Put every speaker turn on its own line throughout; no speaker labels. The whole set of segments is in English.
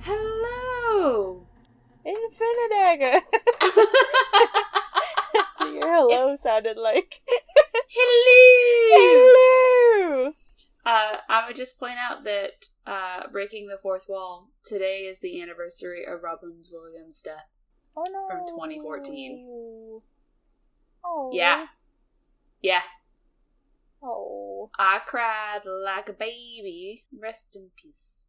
Hello.
Infinidagger. That's what your hello sounded like.
Hello.
Hello.
Uh, I would just point out that uh, breaking the fourth wall today is the anniversary of Robin Williams' death.
Oh no.
From 2014.
Oh.
Yeah, yeah.
Oh.
I cried like a baby. Rest in peace.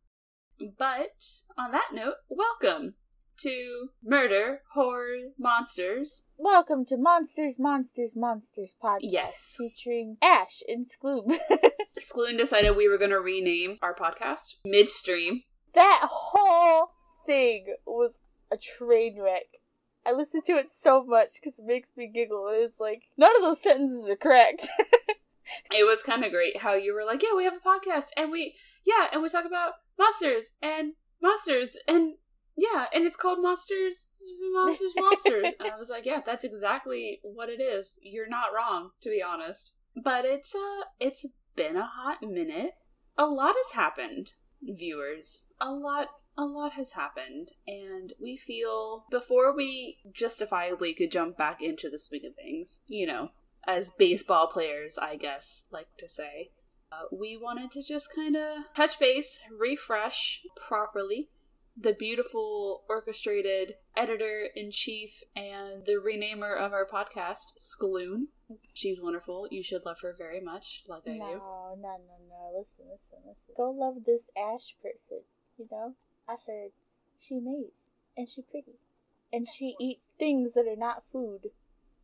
But on that note, welcome to Murder, Horror, Monsters.
Welcome to Monsters, Monsters, Monsters podcast.
Yes.
Featuring Ashe and Skloon.
Skloon decided we were going to rename our podcast midstream.
that whole thing was a train wreck. I listen to it so much because it makes me giggle. It's like, none of those sentences are correct.
It was kind of great how you were like, yeah, we have a podcast and we, yeah, and we talk about monsters and monsters and yeah, and it's called Monsters, Monsters, Monsters. and I was like, yeah, that's exactly what it is. You're not wrong, to be honest. But it's uh it's been a hot minute. A lot has happened, viewers. A lot a lot has happened, and we feel before we justifiably could jump back into the swing of things, you know, as baseball players, I guess, like to say, uh, we wanted to just kind of touch base, refresh properly the beautiful orchestrated editor in chief and the renamer of our podcast, Skloon. She's wonderful. You should love her very much, like I do.
No, no, no, no. Listen, listen, listen. Go love this Ashe person. You know, I heard she maze and she pretty, and she eat things that are not food,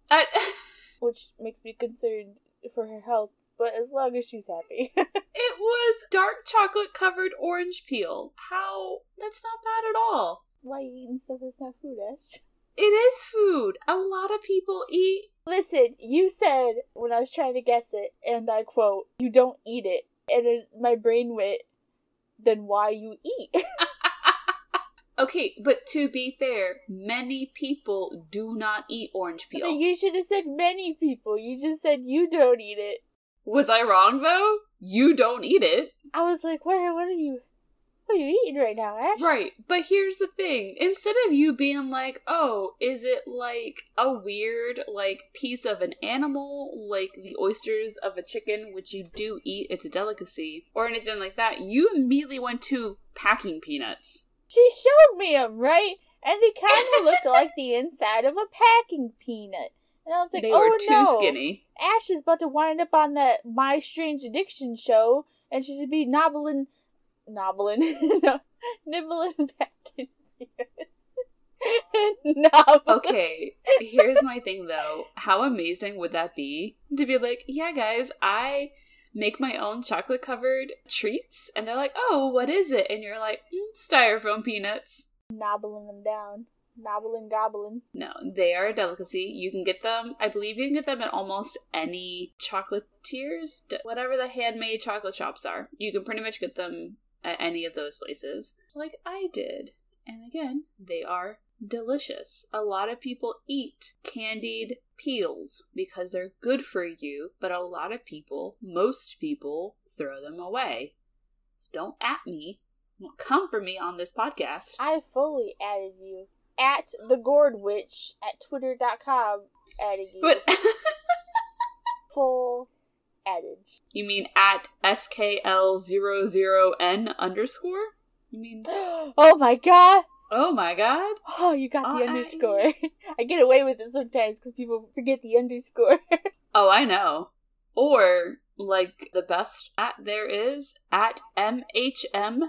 I,
which makes me concerned for her health. But as long as she's happy,
it was dark chocolate covered orange peel. How? That's not bad at all.
why you eating stuff that's not food, Ashe?
It is food. A lot of people eat.
Listen, you said when I was trying to guess it, and I quote, "You don't eat it," and my brain went, "Then why you eat?"
Okay, but to be fair, many people do not eat orange peel.
you should have said many people. You just said you don't eat it.
Was I wrong though? You don't eat it.
I was like, what, what are you, what are you eating right now, Ashe?
Right, but here's the thing. Instead of you being like, oh, is it like a weird, like, piece of an animal, like the oysters of a chicken, which you do eat, it's a delicacy, or anything like that, you immediately went to packing peanuts.
She showed me them, right? And they kind of look like the inside of a packing peanut. And I was like,
they
oh
were too
no.
skinny.
Ashe is about to wind up on that My Strange Addiction show, and she should be nobbling, nobbling, no, nibbling packing peanuts.
Okay, here's my thing though. How amazing would that be to be like, yeah, guys, I make my own chocolate covered treats, and they're like, oh, what is it? And you're like, mm, styrofoam peanuts.
Nobbling them down. Nobbling, gobbling.
No, they are a delicacy. You can get them. I believe you can get them at almost any chocolatiers, whatever the handmade chocolate shops are. You can pretty much get them at any of those places, like I did. And again, they are delicious. A lot of people eat candied peels because they're good for you, but a lot of people, most people, throw them away. So don't at me. Don't come for me on this podcast.
I fully added you. At the Gourd Witch at twitter.com added you.
But
Full adage.
You mean at SKL00N underscore? You mean,
oh my god!
Oh my god?
Oh, you got the
I-
underscore. I get away with it sometimes because people forget the underscore.
Oh, I know. Or, like, the best at there is at MHMPOD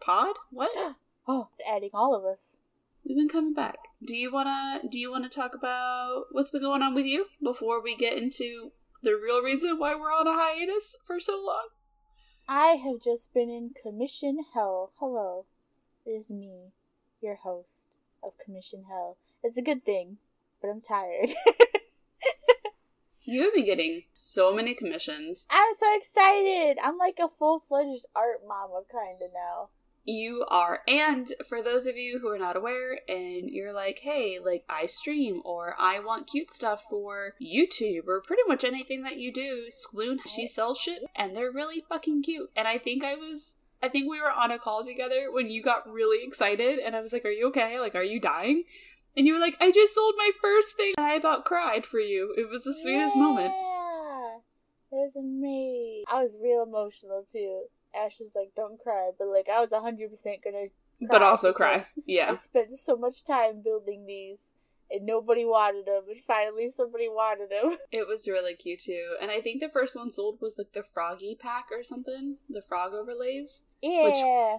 pod? What?
oh, it's adding all of us.
We've been coming back. Do you wanna do you wanna talk about what's been going on with you before we get into the real reason why we're on a hiatus for so long?
I have just been in commission hell. Hello. It is me, your host of Commission Hell. It's a good thing, but I'm tired.
You have been getting so many commissions.
I'm so excited. I'm like a full fledged art mama kind of now.
You are. And for those of you who are not aware and you're like, hey, like I stream or I want cute stuff for YouTube or pretty much anything that you do, Skloon, she sells shit and they're really fucking cute. And I think I was I think we were on a call together when you got really excited and I was like, Are you okay? Like, are you dying? And you were like, I just sold my first thing and I about cried for you. It was the sweetest
yeah.
moment.
It was amazing. I was real emotional too. Ashe was like, "Don't cry," but like I was hundred percent gonna.
but also cry. Yeah.
I spent so much time building these, and nobody wanted them, and finally somebody wanted them.
It was really cute too, and I think the first one sold was like the Froggy pack or something, the frog overlays.
Yeah.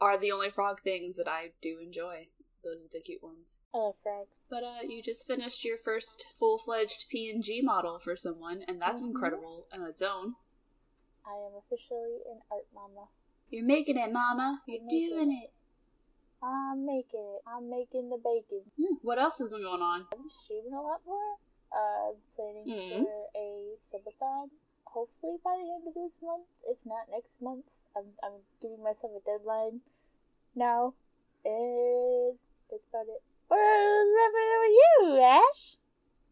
Are the only frog things that I do enjoy. Those are the cute ones.
I love frogs.
But uh, you just finished your first full fledged PNG model for someone, and that's
Mhm.
incredible on its own.
I am officially an art mama.
You're making it, Mama. You're doing it.
I'm making it. I'm making the bacon.
Hmm, What else has been going on?
I'm streaming a lot more. Uh, planning
Mhm.
for a subathon. Hopefully by the end of this month, if not next month. I'm I'm giving myself a deadline now, and that's about it. What is happening with you, Ash?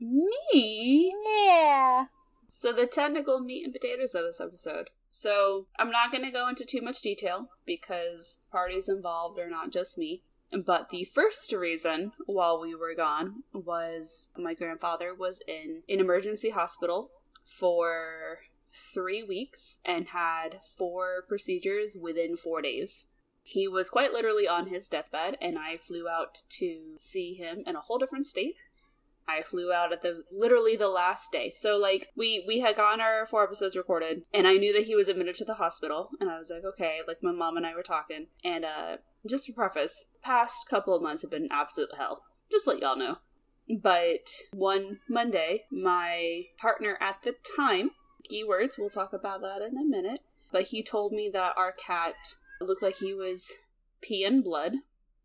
Me?
Yeah.
So the technical meat and potatoes of this episode. So I'm not going to go into too much detail because the parties involved are not just me. But the first reason while we were gone was my grandfather was in an emergency hospital for three weeks and had four procedures within four days. He was quite literally on his deathbed, and I flew out to see him in a whole different state. I flew out at the literally the last day. So like we we had gotten our four episodes recorded and I knew that he was admitted to the hospital and I was like, okay, like my mom and I were talking. And uh just for preface, past couple of months have been absolute hell. Just let y'all know. But one Monday, my partner at the time, keywords, we'll talk about that in a minute, but he told me that our cat looked like he was peeing blood.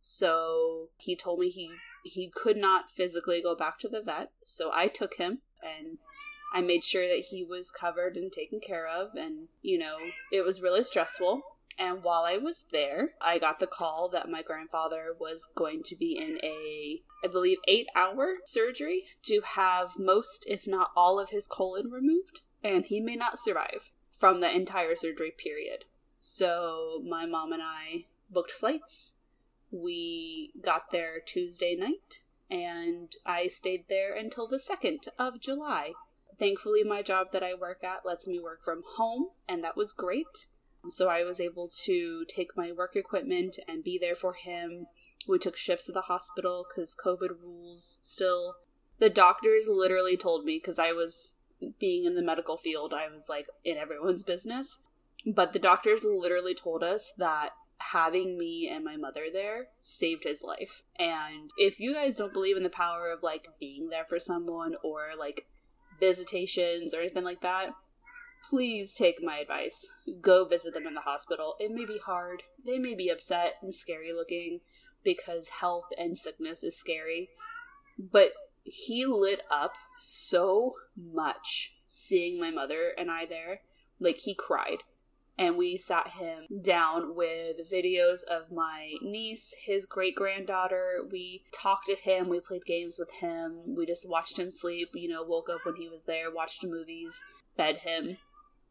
So he told me he he could not physically go back to the vet. So I took him and I made sure that he was covered and taken care of and you know, it was really stressful. And while I was there, I got the call that my grandfather was going to be in a, I believe, eight hour surgery to have most, if not all, of his colon removed. And he may not survive from the entire surgery period. So my mom and I booked flights. We got there Tuesday night, and I stayed there until the 2nd of July. Thankfully, my job that I work at lets me work from home, and that was great. So I was able to take my work equipment and be there for him. We took shifts at the hospital because COVID rules still. The doctors literally told me, because I was being in the medical field, I was like in everyone's business. But the doctors literally told us that having me and my mother there saved his life. And if you guys don't believe in the power of like being there for someone or like visitations or anything like that, please take my advice. Go visit them in the hospital. It may be hard. They may be upset and scary looking because health and sickness is scary. But he lit up so much seeing my mother and I there. Like he cried. And we sat him down with videos of my niece, his great granddaughter. We talked to him. We played games with him. We just watched him sleep. You know, woke up when he was there, watched movies, fed him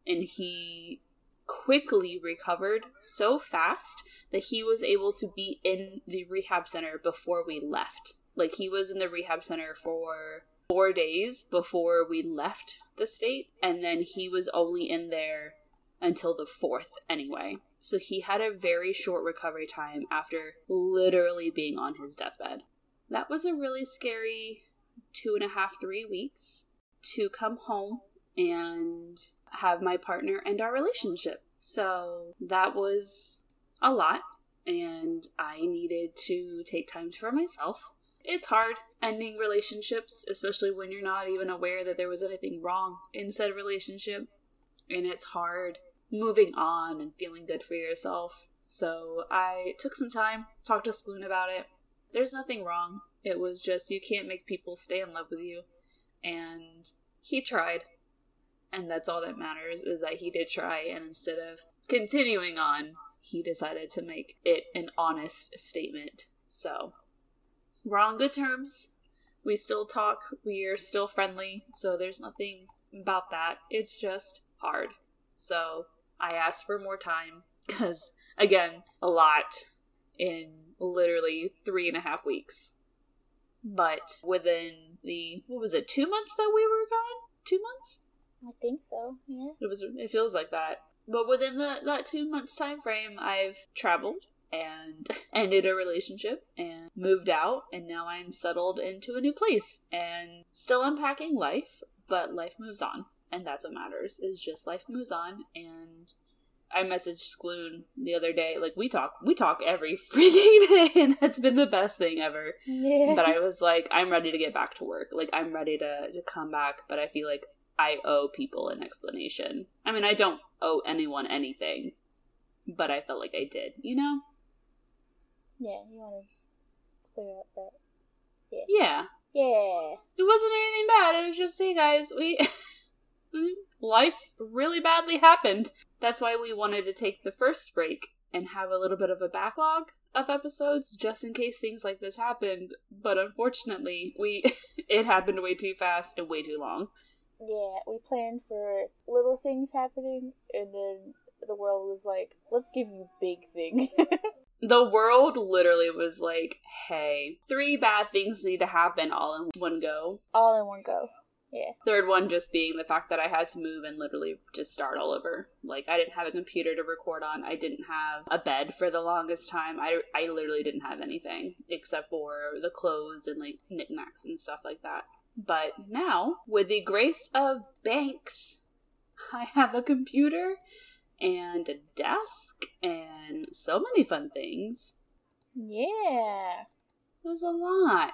and he quickly recovered so fast that he was able to be in the rehab center before we left. Like he was in the rehab center for 4 days before we left the state and then he was only in there until the 4th anyway. So he had a very short recovery time after literally being on his deathbed. That was a really scary two and a half, three weeks to come home and have my partner end our relationship. So that was a lot, and I needed to take time for myself. It's hard ending relationships, especially when you're not even aware that there was anything wrong in said relationship, and it's hard moving on and feeling good for yourself. So I took some time, talked to Skloon about it. There's nothing wrong. It was just you can't make people stay in love with you. And he tried and that's all that matters is that he did try and instead of continuing on he decided to make it an honest statement. So, we're on good terms. We still talk, we are still friendly, so there's nothing about that. It's just hard. So, I asked for more time because, again, a lot in literally three and a half weeks. But within the, what was it, two months that we were gone? Two months?
I think so. Yeah.
It was. It feels like that. But within the, that two months time frame, I've traveled and ended a relationship and moved out, and now I'm settled into a new place and still unpacking life, but life moves on, and that's what matters. Is just life moves on, and I messaged Skloon the other day. Like we talk, we talk every freaking day, and that's been the best thing ever.
Yeah.
But I was like, I'm ready to get back to work. Like I'm ready to to come back, but I feel like I owe people an explanation. I mean, I don't owe anyone anything, but I felt like I did, you know?
yeah, you want to clear up that.
Yeah.
Yeah.
It wasn't anything bad. It was just, hey guys, we. Life really badly happened. That's why we wanted to take the first break and have a little bit of a backlog of episodes just in case things like this happened. But unfortunately, we it happened way too fast and way too long.
Yeah, we planned for little things happening, and then the world was like, let's give you big thing.
The world literally was like, hey, three bad things need to happen all in one go.
All in one go. Yeah.
Third one just being the fact that I had to move and literally just start all over. Like I didn't have a computer to record on. I didn't have a bed for the longest time. I I literally didn't have anything except for the clothes and like knickknacks and stuff like that. But now, with the grace of Banks, I have a computer and a desk and so many fun things.
Yeah.
It was a lot.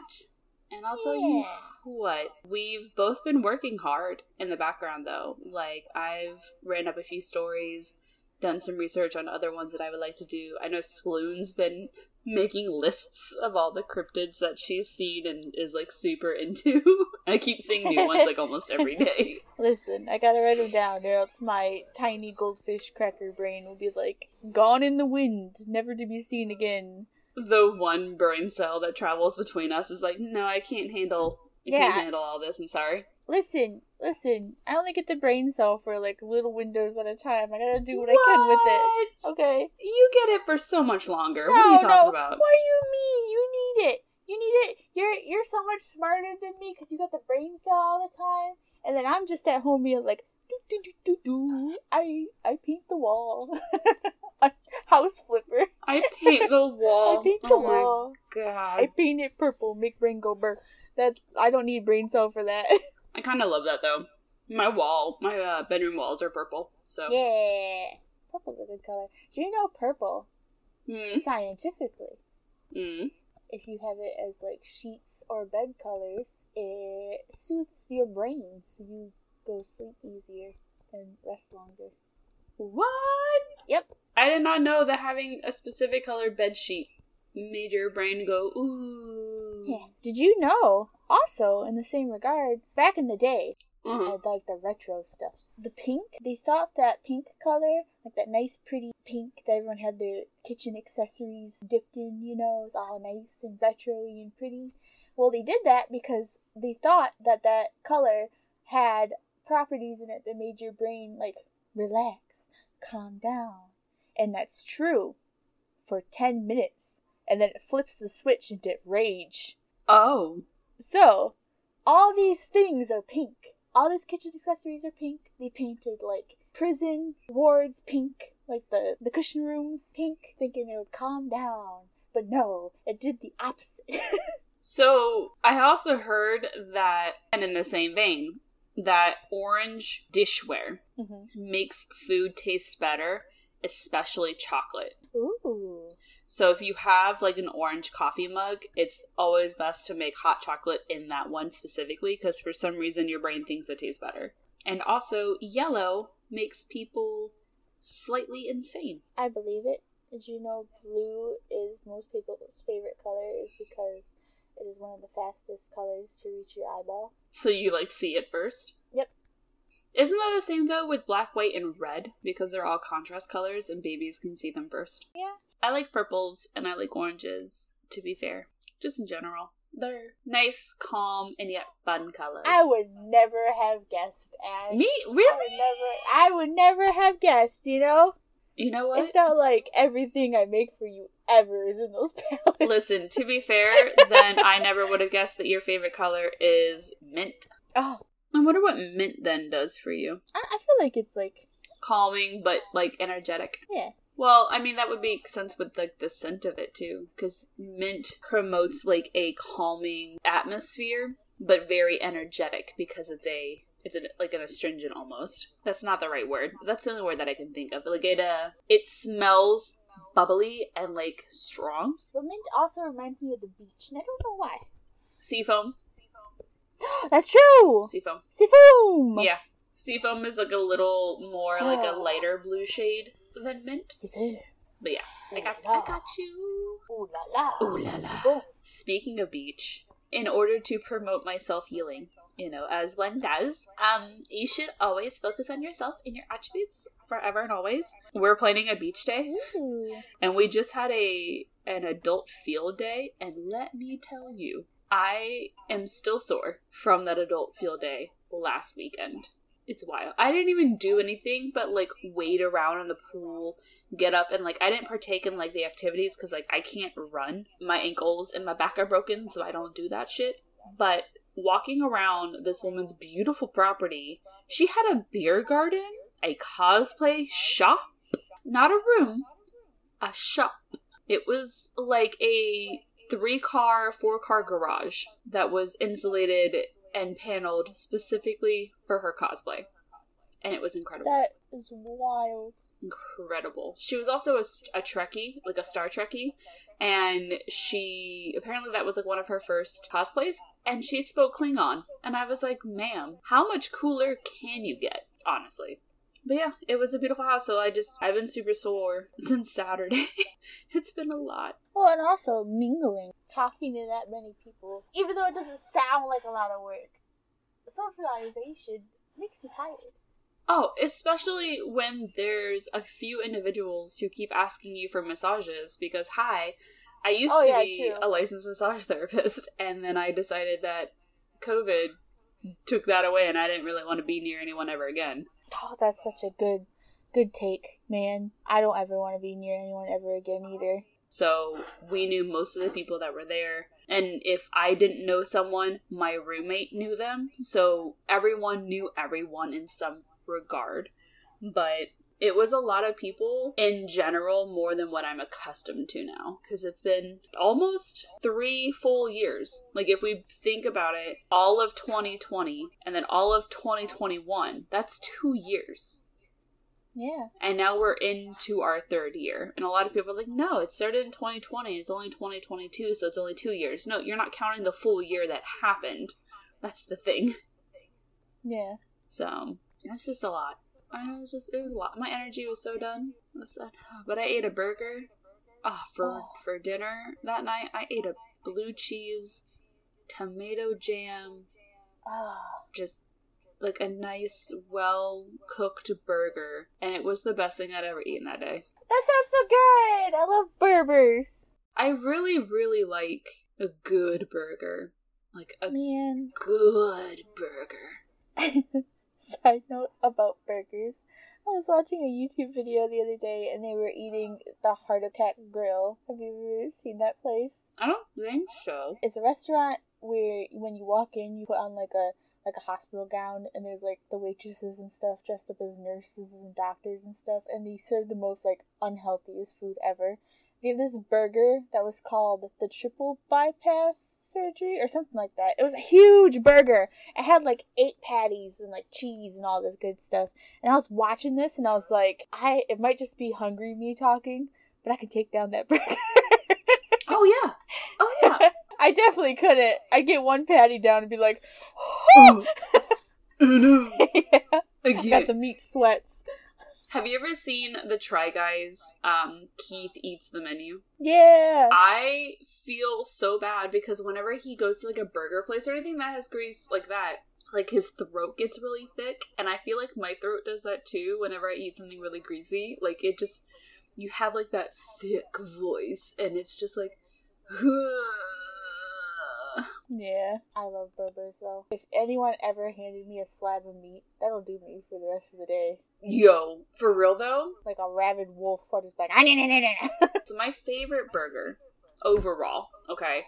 And I'll tell you
Yeah.
What, we've both been working hard in the background though. Like, I've ran up a few stories, done some research on other ones that I would like to do. I know Skloon's been making lists of all the cryptids that she's seen and is like super into. I keep seeing new ones like almost every day.
Listen, I gotta write them down, or else my tiny goldfish cracker brain will be like, gone in the wind, never to be seen again.
The one brain cell that travels between us is like, no, I can't handle. I
Yeah.
can't handle all this. I'm sorry.
Listen, listen, I only get the brain cell for like little windows at a time. I gotta do what, I can with it. Okay.
You get it for so much longer.
No,
what are you talking
no.
about?
What do you mean? You need it. You need it. You're you're so much smarter than me because you got the brain cell all the time, and then I'm just at home being like, do do do do do. I I paint the wall. House flipper.
I paint the wall.
I paint oh the
oh my
wall.
god.
I paint it purple. Make brain go burr. That's I don't need brain cell for that.
I kind of love that though. My wall, my uh, bedroom walls are purple. So
yeah. Purple's a good color. Do you know purple
Mm,
scientifically?
mm.
if you have it as like sheets or bed colors, it soothes your brain so you go sleep easier and rest longer.
What?
Yep.
I did not know that having a specific color bed sheet made your brain go ooh.
Yeah. Did you know? Also, in the same regard, back in the day,
Uh-huh.
I like the retro stuff. The pink, they thought that pink color, like that nice pretty pink that everyone had their kitchen accessories dipped in, you know, it was all nice and retro-y and pretty. Well, they did that because they thought that that color had properties in it that made your brain like relax, calm down. And that's true for 10 minutes. And then it flips the switch into rage.
Oh.
So, all these things are pink. All these kitchen accessories are pink. They painted like prison wards pink, like the, the cushion rooms pink, thinking it would calm down. But no, it did the opposite.
So I also heard that, and in the same vein, that orange dishware
hmm
makes food taste better, especially chocolate.
Ooh.
So if you have like an orange coffee mug, it's always best to make hot chocolate in that one specifically because for some reason your brain thinks it tastes better. And also, yellow makes people slightly insane.
I believe it. Did you know blue is most people's favorite color is because it is one of the fastest colors to reach your eyeball?
So you like see it first.
Yep.
Isn't that the same though with black, white, and red? Because they're all contrast colors and babies can see them first.
Yeah.
I like purples and I like oranges, to be fair. Just in general. They're nice, calm, and yet fun colors.
I would never have guessed, Ashe.
Me?
I would
Really?
never. I would never have guessed. You know,
You know what?
it's not like everything I make for you ever is in those palettes.
Listen, to be fair, then I never would have guessed that your favorite color is mint.
Oh,
I wonder what mint then does for you.
I, I feel like it's like
Calming, but like energetic.
yeah.
Well, I mean that would make sense with like the scent of it too, because mint promotes like a calming atmosphere, but very energetic because it's a it's a, like an astringent almost. That's not the right word, that's the only word that I can think of. Like it uh, it smells bubbly and like strong.
But mint also reminds me of the beach, and I don't know why.
Seafoam,
That's true.
seafoam.
Seafoam.
Yeah, seafoam is like a little more like a lighter blue shade than mint.
Seafoam.
But yeah, I got
Ooh la.
I got you.
Ooh la la.
Ooh la la. Speaking of beach, in order to promote my self healing, you know, as one does, um, you should always focus on yourself and your attributes forever and always. We're planning a beach day,
Ooh.
and we just had a an adult field day, and let me tell you, I am still sore from that adult field day last weekend. It's wild. I didn't even do anything but like wade around in the pool, get up and like I didn't partake in like the activities because like I can't run. My ankles and my back are broken, so I don't do that shit. But walking around this woman's beautiful property, she had a beer garden, a cosplay shop, not a room, a shop. It was like a three car, four car garage that was insulated and paneled specifically for her cosplay. And it was incredible.
That is wild.
incredible. She was also a, a Trekkie, like a Star Trekkie, and she apparently that was like one of her first cosplays, and she spoke Klingon. And I was like, ma'am, how much cooler can you get, honestly? But yeah, it was a beautiful house, so I just, I've been super sore since Saturday. it's been a lot.
Well, and also mingling, talking to that many people, even though it doesn't sound like a lot of work. Socialization makes you tired.
Oh, especially when there's a few individuals who keep asking you for massages because, hi, I used
Oh,
to
yeah,
be
true.
a licensed massage therapist, and then I decided that COVID took that away and I didn't really want to be near anyone ever again.
Oh, that's such a good, good take, man. I don't ever want to be near anyone ever again either.
So we knew most of the people that were there. And if I didn't know someone, my roommate knew them. So everyone knew everyone in some regard. But it was a lot of people in general more than what I'm accustomed to now. Because it's been almost three full years. Like, if we think about it, all of 2020 and then all of 2021, that's two years
Yeah.
and now we're into our third year. And a lot of people are like, no, it started in 2020, it's only 2022, so it's only two years. No, you're not counting the full year that happened. That's the thing.
Yeah.
So, that's just a lot. I know, it was just, it was a lot. My energy was so done. Sad. But I ate a burger ah, for,
Oh.
for dinner that night. I ate a blue cheese, tomato jam,
Ah.
just like a nice, well cooked burger. And it was the best thing I'd ever eaten that day.
That sounds so good. I love burgers.
I really, really like a good burger. Like a
Man.
good burger.
Side note about burgers. I was watching a YouTube video the other day and they were eating the Heart Attack Grill. Have you ever seen that place?
I don't think so.
It's a restaurant where when you walk in, you put on like a like a hospital gown and there's like the waitresses and stuff dressed up as nurses and doctors and stuff and they serve the most like unhealthiest food ever. They have this burger that was called the triple bypass surgery or something like that. It was a huge burger. It had like eight patties and like cheese and all this good stuff. And I was watching this and I was like, I it might just be hungry me talking, but I could take down that burger.
Oh yeah. Oh yeah.
I definitely couldn't. I'd get one patty down and be like,
oh no.
yeah.
I
got the meat sweats.
Have you ever seen the Try Guys? Um, Keith eats the menu.
Yeah.
I feel so bad because whenever he goes to like a burger place or anything that has grease like that, like his throat gets really thick, and I feel like my throat does that too whenever I eat something really greasy. Like it just you have like that thick voice, and it's just like.
Yeah, I love burgers though. If anyone ever handed me a slab of meat, that'll do me for the rest of the day.
Yo, for real though,
Like a rabid wolf, just like ah, nah, nah, nah, nah, nah."
So my favorite burger overall, okay,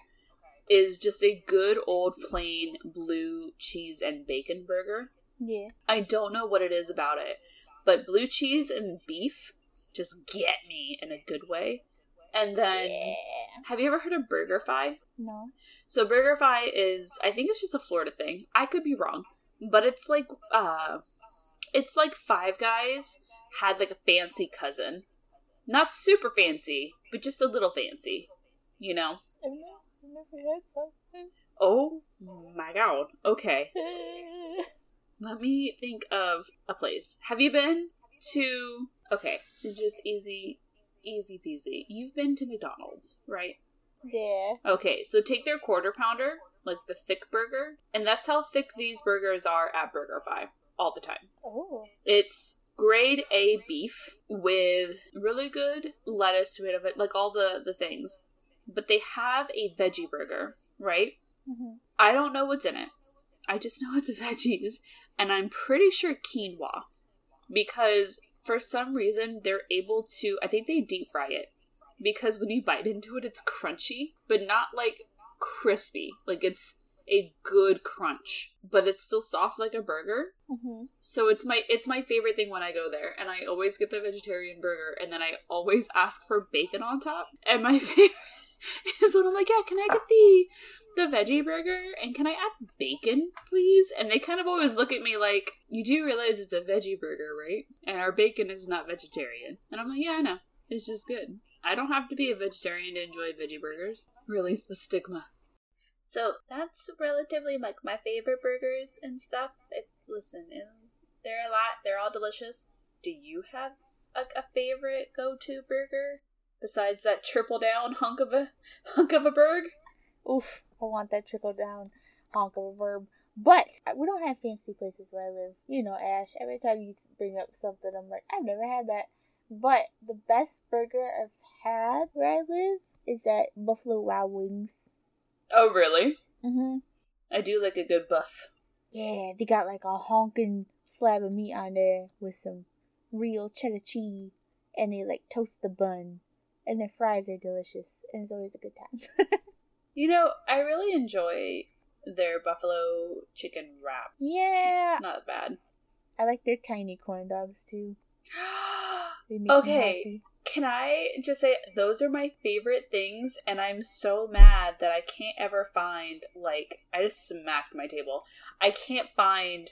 is just a good old plain blue cheese and bacon burger.
yeah.
I don't know what it is about it, but blue cheese and beef just get me in a good way. And then,
yeah.
have you ever heard of BurgerFi?
No.
So BurgerFi is, I think it's just a Florida thing. I could be wrong, but it's like, uh, it's like Five Guys had like a fancy cousin, not super fancy, but just a little fancy, you know.
I've never, I've never heard something.
Oh my god. Okay, let me think of a place. Have you been to? Okay, just easy, easy peasy. You've been to McDonald's, right?
Yeah.
Okay, so take their quarter pounder, like the thick burger, and that's how thick these burgers are at BurgerFi all the time.
Oh.
It's grade A beef with really good lettuce, to tomato, but like all the the things. But they have a veggie burger, right?
hmm
I don't know what's in it. I just know it's veggies, and I'm pretty sure quinoa because for some reason they're able to. I think they deep fry it because when you bite into it, it's crunchy, but not like crispy. Like it's a good crunch, but it's still soft like a burger.
hmm
So it's my it's my favorite thing when I go there, and I always get the vegetarian burger, and then I always ask for bacon on top. And my favorite is when I'm like, yeah, can I get the the veggie burger, and can I add bacon, please? And they kind of always look at me like, you do realize it's a veggie burger, right? And our bacon is not vegetarian. And I'm like, yeah, I know. It's just good. I don't have to be a vegetarian to enjoy veggie burgers. Release the stigma. So that's relatively like my favorite burgers and stuff. It, listen, it, they're a lot. They're all delicious. Do you have a, a favorite go-to burger besides that triple down hunk of a hunk of a burg?
Oof. I want that trickle down honk of a verb. But we don't have fancy places where I live. You know, Ashe. Every time you bring up something, I'm like, I've never had that. But the best burger I've had where I live is at Buffalo Wild Wings.
Oh, really?
Mm-hmm.
I do like a good buff.
Yeah, they got like a honking slab of meat on there with some real cheddar cheese, and they like toast the bun, and their fries are delicious, and it's always a good time.
You know, I really enjoy their buffalo chicken wrap.
yeah,
It's not bad.
I like their tiny corn dogs too. They make me
okay, can I just say those are my favorite things, and I'm so mad that I can't ever find like I just smacked my table. I can't find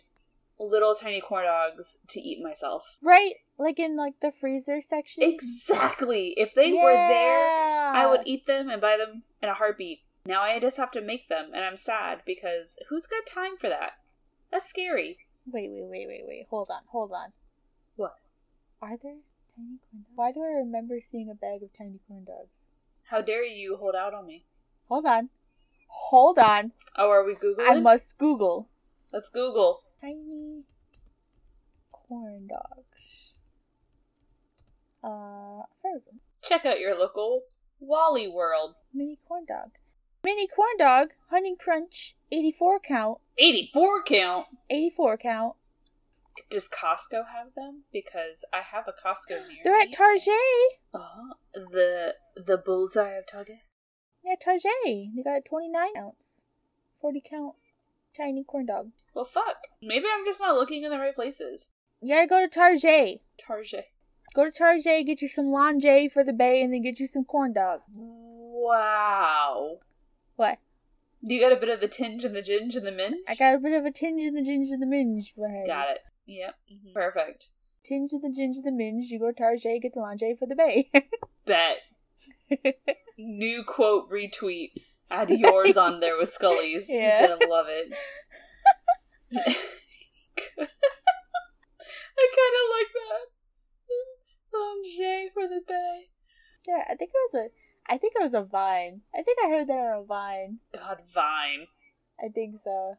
little tiny corn dogs to eat myself.
Right, like in like the freezer section.
Exactly. If they were there, I would eat them and buy them in a heartbeat. Now I just have to make them, and I'm sad because who's got time for that? That's scary.
Wait, wait, wait, wait, wait. Hold on, hold on.
What?
Are there tiny corn dogs? Why do I remember seeing a bag of tiny corn dogs?
How dare you hold out on me?
Hold on. Hold on.
Oh, are we googling?
I must Google.
Let's Google.
Tiny corn dogs. Uh, frozen.
Check out your local Wally World.
Mini corn dog. Mini corn dog, Honey Crunch, 84 count.
84 count.
84 count.
Does Costco have them? Because I have a Costco near
They're
me.
at Target.
Oh, the the bullseye of Target.
Yeah, Target. They got a 29 ounce, 40 count tiny corn dog.
Well, fuck. Maybe I'm just not looking in the right places.
You gotta go to Target.
Target.
Go to Target, get you some lingerie for the bay, and then get you some corn dog.
Wow.
What?
Do you got a bit of the tinge and the ginge and the minge?
I got a bit of a tinge and the ginge and the minge.
Got it. Yep. mhm. Perfect.
Tinge of the ginge the minge. You go Target, get the lingerie for the bay.
Bet. New quote retweet. Add yours on there with Scully's.
Yeah.
He's gonna love it. I kind of like that. Lingerie for the bay.
yeah, I think it was a. I think it was a vine. I think I heard that on a vine.
God, Vine.
I think so.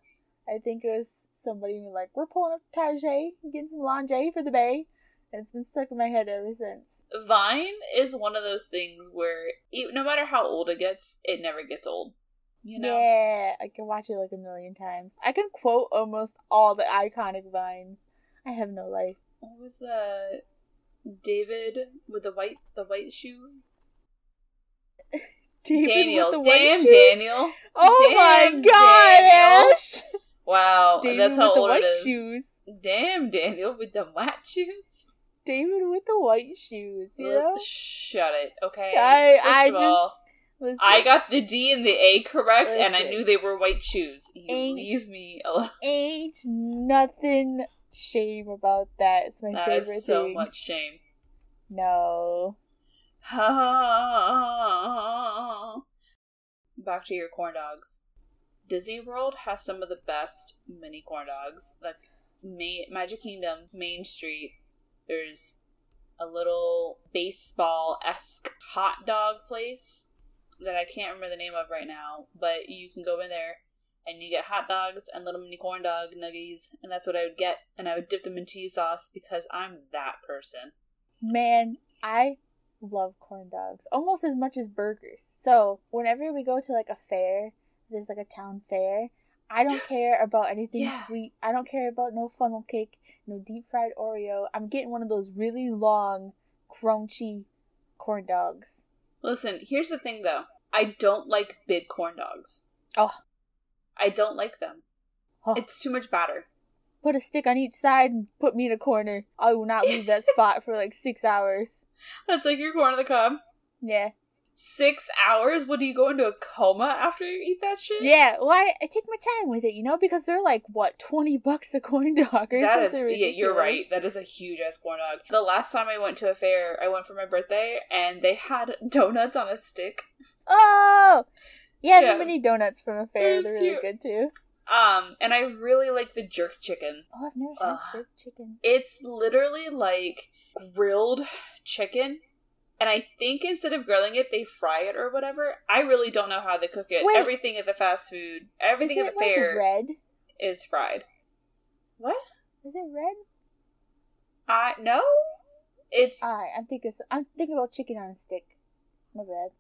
I think it was somebody who like, we're pulling up to Tarjay, getting some lingerie for the bay. And it's been stuck in my head ever since.
Vine is one of those things where e- no matter how old it gets, it never gets old. You know?
Yeah, I can watch it like a million times. I can quote almost all the iconic vines. I have no life.
What was the David with the white the white shoes?
David
Daniel,
with the white
damn
shoes?
Daniel.
Oh
Damn,
my god,
Daniel.
Ashe!
Wow,
David
that's how
with the white
it is.
shoes.
Damn, Daniel with the white shoes.
David with the white shoes, you know?
Shut it, okay?
I-
First
I
of all,
Listen,
I got the D and the A correct, and I knew they were white shoes. You
Ain't-
leave me alone.
ain't nothing shame about that. It's my
That
favorite
is so
thing.
much shame.
No.
Back to your corn dogs. Disney World has some of the best mini corn dogs. Like Ma- Magic Kingdom, Main Street. There's a little baseball esque hot dog place that I can't remember the name of right now, but you can go in there and you get hot dogs and little mini corn dog nuggies, and that's what I would get, and I would dip them in cheese sauce because I'm that person.
Man, I love corn dogs almost as much as burgers. So, whenever we go to like a fair, there's like a town fair, I don't care about anything
Yeah.
sweet. I don't care about no funnel cake, no deep fried Oreo. I'm getting one of those really long, crunchy corn dogs.
Listen, here's the thing though. I don't like big corn dogs.
Oh.
I don't like them.
Oh.
It's too much batter.
Put a stick on each side and put me in a corner. I will not leave that spot for like six hours.
That's like your corn on the cob.
Yeah.
Six hours? What do you go into a coma after you eat that shit?
Yeah, well, I, I take my time with it, you know, because they're like, what, 20 bucks a corn dog or
That is,
something
yeah, you're right. That is a huge ass corn dog. The last time I went to a fair, I went for my birthday, and they had donuts on a stick.
Oh! Yeah,
Yeah.
the mini donuts from a fair, they're really good too.
Um, and I really like the jerk chicken.
Oh, I've never had
Ugh.
jerk chicken.
It's literally like grilled chicken. And I think instead of grilling it, they fry it or whatever. I really don't know how they cook it.
Wait.
Everything at the fast food, everything at the fair
like red?
is fried. What?
Is it red?
I no. It's
Alright, I'm thinking, I'm thinking about chicken on a stick. My bad.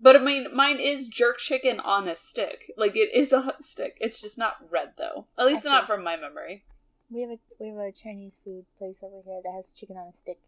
but I mean mine is jerk chicken on a stick. Like it is on a stick. It's just not red though. At least
I
not
see.
from my memory.
We have a we have a Chinese food place over here that has chicken on a stick,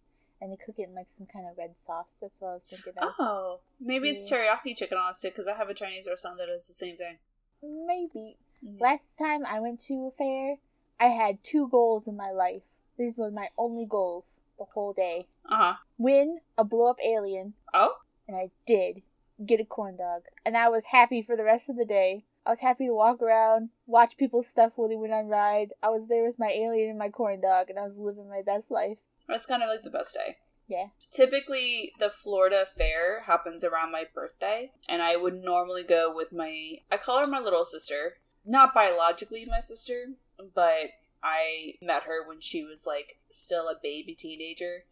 and they cook it in like some kind of red sauce. That's what I was thinking of.
Oh, maybe it's teriyaki chicken on a stick because I have a Chinese restaurant that does the same thing.
Maybe.
Mm.
Last time I went to a fair, I had two goals in my life. These were my only goals the whole day.
Uh huh.
Win a blow up alien,
Oh,
and I did get a corn dog. And I was happy for the rest of the day. I was happy to walk around, watch people's stuff while they went on ride. I was there with my alien and my corn dog, and I was living my best life.
That's kind of like the best day.
Yeah.
Typically, the Florida Fair happens around my birthday, and I would normally go with my. I call her my little sister. Not biologically my sister, but I met her when she was like still a baby teenager.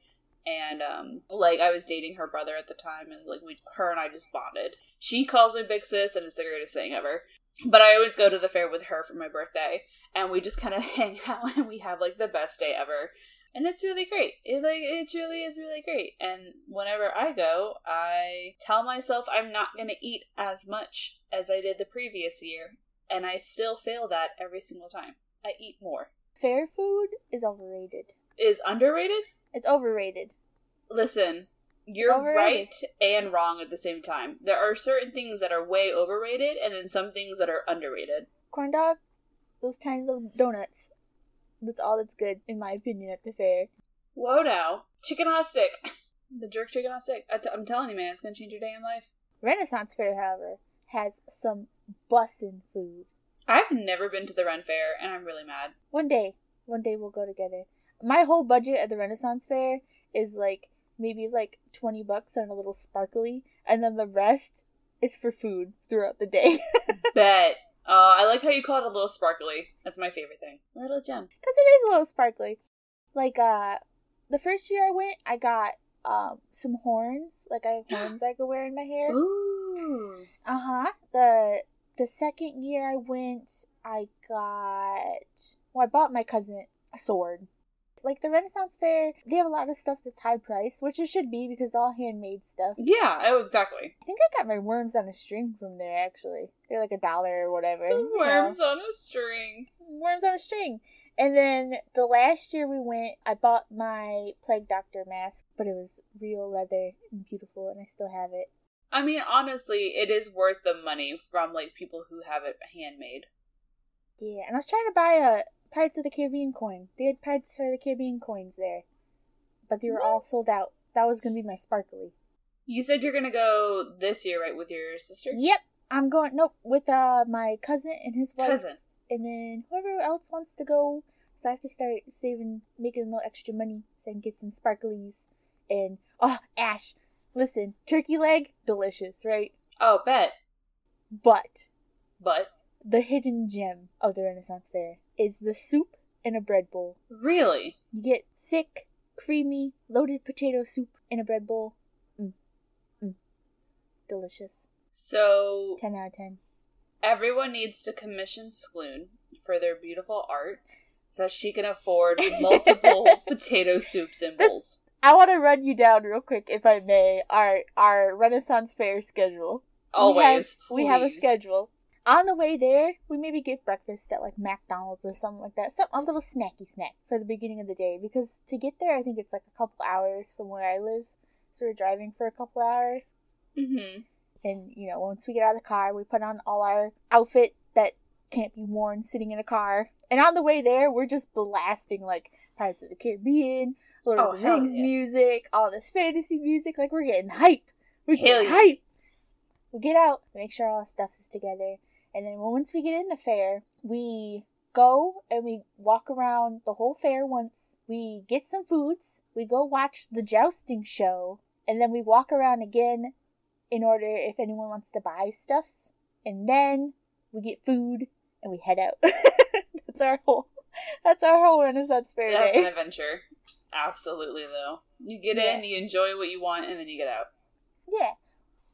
And um like I was dating her brother at the time and like we her and I just bonded. She calls me big sis and it's the greatest thing ever. But I always go to the fair with her for my birthday and we just kind of hang out and we have like the best day ever and it's really great. It like it truly is really great. And whenever I go, I tell myself I'm not going to eat as much as I did the previous year, and I still fail that every single time. I eat more.
Fair food is overrated.
Is underrated?
It's overrated.
Listen, you're right and wrong at the same time. There are certain things that are way overrated, and then some things that are underrated.
Corn dog, those tiny little donuts. That's all that's good, in my opinion, at the fair.
Whoa now, chicken on a stick. the jerk chicken on a stick. I t- I'm telling you, man, it's gonna change your day in life.
Renaissance Fair, however, has some bussin' food.
I've never been to the Ren Fair, and I'm really mad.
One day, one day we'll go together. My whole budget at the Renaissance Fair is like maybe like 20 bucks on a little sparkly, and then the rest is for food throughout the day.
Bet. Uh, I like how you call it a little sparkly. That's my favorite thing. Little gem.
Because it is a little sparkly. Like, uh, the first year I went, I got, um, some horns. Like, I have horns I could wear in my hair.
Ooh.
Uh huh. The, the second year I went, I got. Well, I bought my cousin a sword. Like the Renaissance Fair, they have a lot of stuff that's high priced, which it should be because all handmade stuff.
Yeah, oh, exactly.
I think I got my worms on a string from there actually. They're like a dollar or whatever. you know.
Worms on a string.
worms on a string. And then the last year we went, I bought my plague doctor mask, but it was real leather and beautiful, and I still have it.
I mean, honestly, it is worth the money from like people who have it handmade.
Yeah, and I was trying to buy a Pirates of the Caribbean coin. They had Pirates of the Caribbean coins there, but they were all sold out. That was gonna be my sparkly.
You said you're gonna go this year, right, with your sister?
Yep, I'm going. Nope, with uh my cousin and his wife,
Cousin.
and then whoever else wants to go. So I have to start saving, making a little extra money so I can get some sparklies. And oh, Ashe, listen, turkey leg, delicious, right?
Oh, bet.
But
But
the hidden gem of the Renaissance Fair is the soup in a bread bowl.
really,
You get thick, creamy, loaded potato soup in a bread bowl. Mm. Mm. Delicious.
so
10 out of 10.
everyone needs to commission Skloon for their beautiful art so that she can afford multiple potato soup symbols.
I want to run you down real quick, if I may, our our Renaissance Fair schedule.
Always.
We have, we have a schedule. On the way there, we maybe get breakfast at like McDonald's or something like that. Some a little snacky snack for the beginning of the day because to get there, I think it's like a couple hours from where I live. So we're driving for a couple hours,
Mhm.
and you know, once we get out of the car, we put on all our outfit that can't be worn sitting in a car. And on the way there, we're just blasting like Pirates of the Caribbean, Lord
Oh,
of the Rings
yeah.
music, all this fantasy music. Like we're getting hype. We're
Hell
getting
yeah.
hype. We get out, make sure all our stuff is together, and then once we get in the fair, we go and we walk around the whole fair once. We get some foods. We go watch the jousting show, and then we walk around again in order if anyone wants to buy stuffs. And then we get food and we head out. that's our whole. That's our whole Renaissance fair
That's
day.
an adventure. Absolutely, though. You get
Yeah.
in, you enjoy what you want, and then you get out.
Yeah.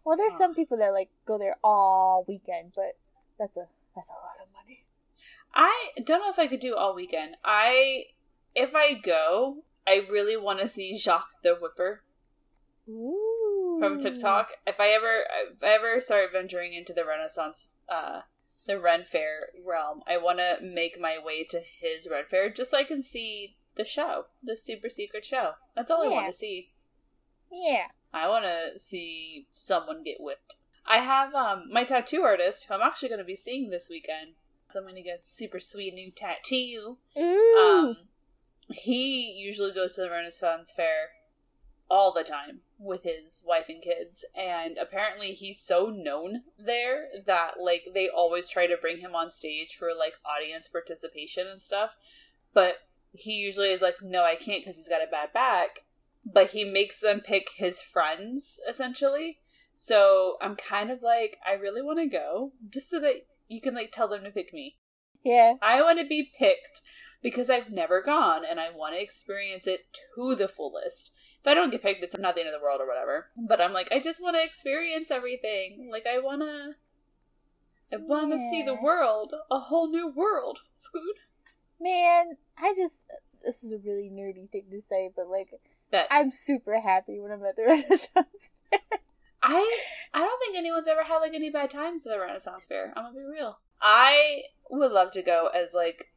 Well, there's some people that like go there all weekend, but that's a that's a lot of money.
I don't know if I could do all weekend. I, if I go, I really want to see Jacques the Whipper
Ooh.
from TikTok. If I ever, if I ever start venturing into the Renaissance, uh, the Ren Fair realm, I want to make my way to his Ren Fair just so I can see the show, the super secret show. That's all I want to see.
Yeah.
I want to see someone get whipped. I have um my tattoo artist who I'm actually going to be seeing this weekend. So I'm going to get a super sweet new tattoo. Um, he usually goes to the Renaissance Fair all the time with his wife and kids, and apparently he's so known there that like they always try to bring him on stage for like audience participation and stuff. But he usually is like, no, I can't because he's got a bad back. But he makes them pick his friends essentially. So I'm kind of like, I really want to go just so that you can like tell them to pick me.
yeah.
I want to be picked because I've never gone and I want to experience it to the fullest. If I don't get picked, it's not the end of the world or whatever. But I'm like, I just want to experience everything. Like, I want to. I want to see the world, a whole new world. Scoot.
Man, I just this is a really nerdy thing to say, but like
Bet.
I'm super happy when I'm at the Renaissance.
I I don't think anyone's ever had like any bad times at the Renaissance Fair. I'm gonna be real. I would love to go as like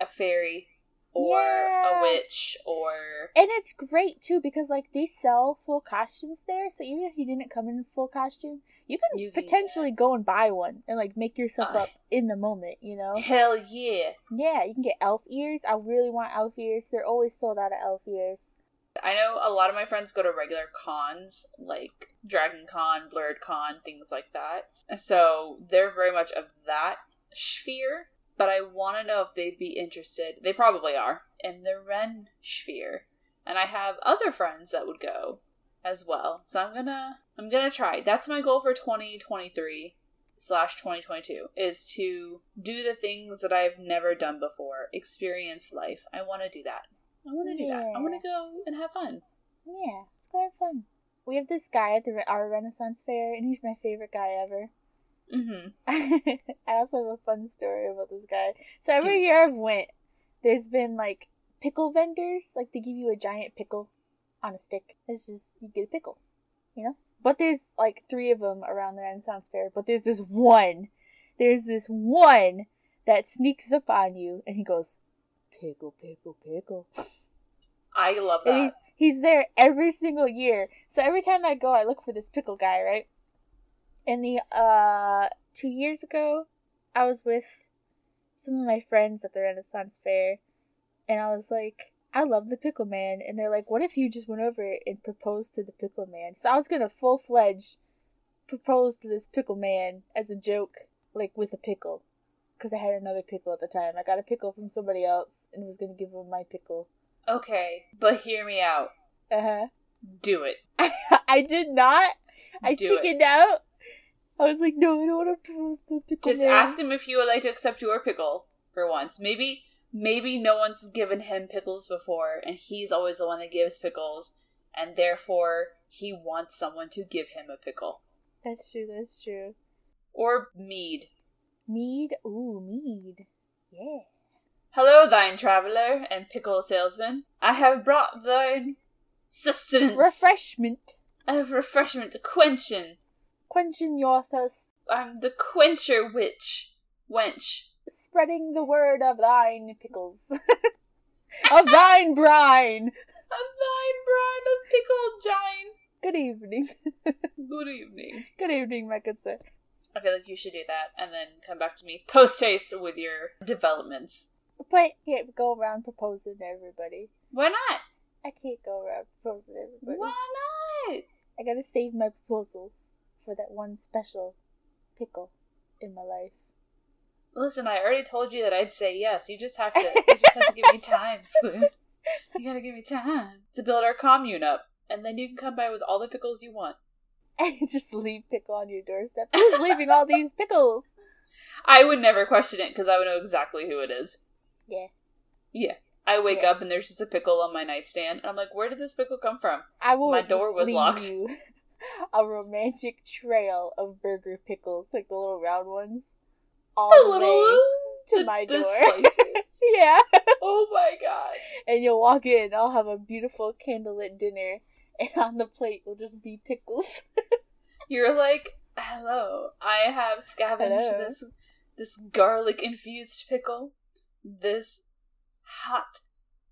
a fairy or
Yeah.
a witch or
And it's great too because like they sell full costumes there, so even if you didn't come in full costume, you can
You
potentially go and buy one and like make yourself
Uh.
up in the moment, you know?
hell yeah.
Yeah, you can get elf ears. I really want elf ears. They're always sold out of elf ears.
I know a lot of my friends go to regular cons like Dragon Con, Blerdcon, things like that. So they're very much of that sphere. But I want to know if they'd be interested. They probably are in the Ren sphere, and I have other friends that would go as well. So I'm gonna I'm gonna try. That's my goal for 2023 slash 2022 is to do the things that I've never done before. Experience life. I want to do that. I want to do that. I want to go and have fun.
Yeah, it's quite fun. We have this guy at the our Renaissance fair, and he's my favorite guy ever.
Mm-hmm.
I also have a fun story about this guy. So every
Dude.
year I've went, there's been like pickle vendors, like they give you a giant pickle on a stick. It's just you get a pickle, you know. But there's like three of them around the Renaissance Fair. But there's this one, there's this one that sneaks up on you, and he goes, pickle, pickle, pickle.
I love
And he's
that.
he's there every single year. So every time I go, I look for this pickle guy, right? And the uh two years ago, I was with some of my friends at the Renaissance Fair, and I was like, I love the pickle man, and they're like, what if you just went over and proposed to the pickle man? So I was gonna full fledged propose to this pickle man as a joke, like with a pickle, because I had another pickle at the time. I got a pickle from somebody else, and was gonna give him my pickle.
Okay, but hear me out.
Uh huh.
Do it.
I did not. I
Do it.
chickened out. I was like, no, I don't want to propose the pickle
Just ask him if he would like to accept your pickle for once. Maybe maybe no one's given him pickles before and he's always the one that gives pickles and therefore he wants someone to give him a pickle.
That's true. That's true.
Or mead.
Mead. Ooh, mead. Yeah.
Hello thine traveller and pickle salesman. I have brought thine sustenance
Refreshment.
of refreshment to quenchen.
Quenching your thirst.
I'm the quencher witch. Wench.
Spreading the word of thine pickles. of thine brine.
A thine brine of pickled gine.
Good evening.
Good evening.
Good evening, my good sir.
I feel like you should do that and then come back to me post haste with your developments.
But can't go around proposing to everybody.
Why not?
I can't go around proposing to everybody.
Why not?
I gotta save my proposals for that one special pickle in my life.
Listen, I already told you that I'd say yes. You just have to. You just have to give me time, Spoon. You gotta give me time to build our commune up, and then you can come by with all the pickles you want.
And just leave pickle on your doorstep. Who's leaving all these pickles?
I would never question it because I would know exactly who it is.
Yeah.
Yeah. I wake
Yeah.
up and there's just a pickle on my nightstand, and I'm like, "Where did this pickle come from?"
I will
My door was locked.
a romantic trail of burger pickles, like the little round ones. All
The
the
little
way to
the-
my
the
door. yeah.
oh my god!
And you'll walk in, I'll have a beautiful candlelit dinner, and on the plate will just be pickles.
You're like, hello, I have scavenged
Hello.
this this garlic infused pickle, this hot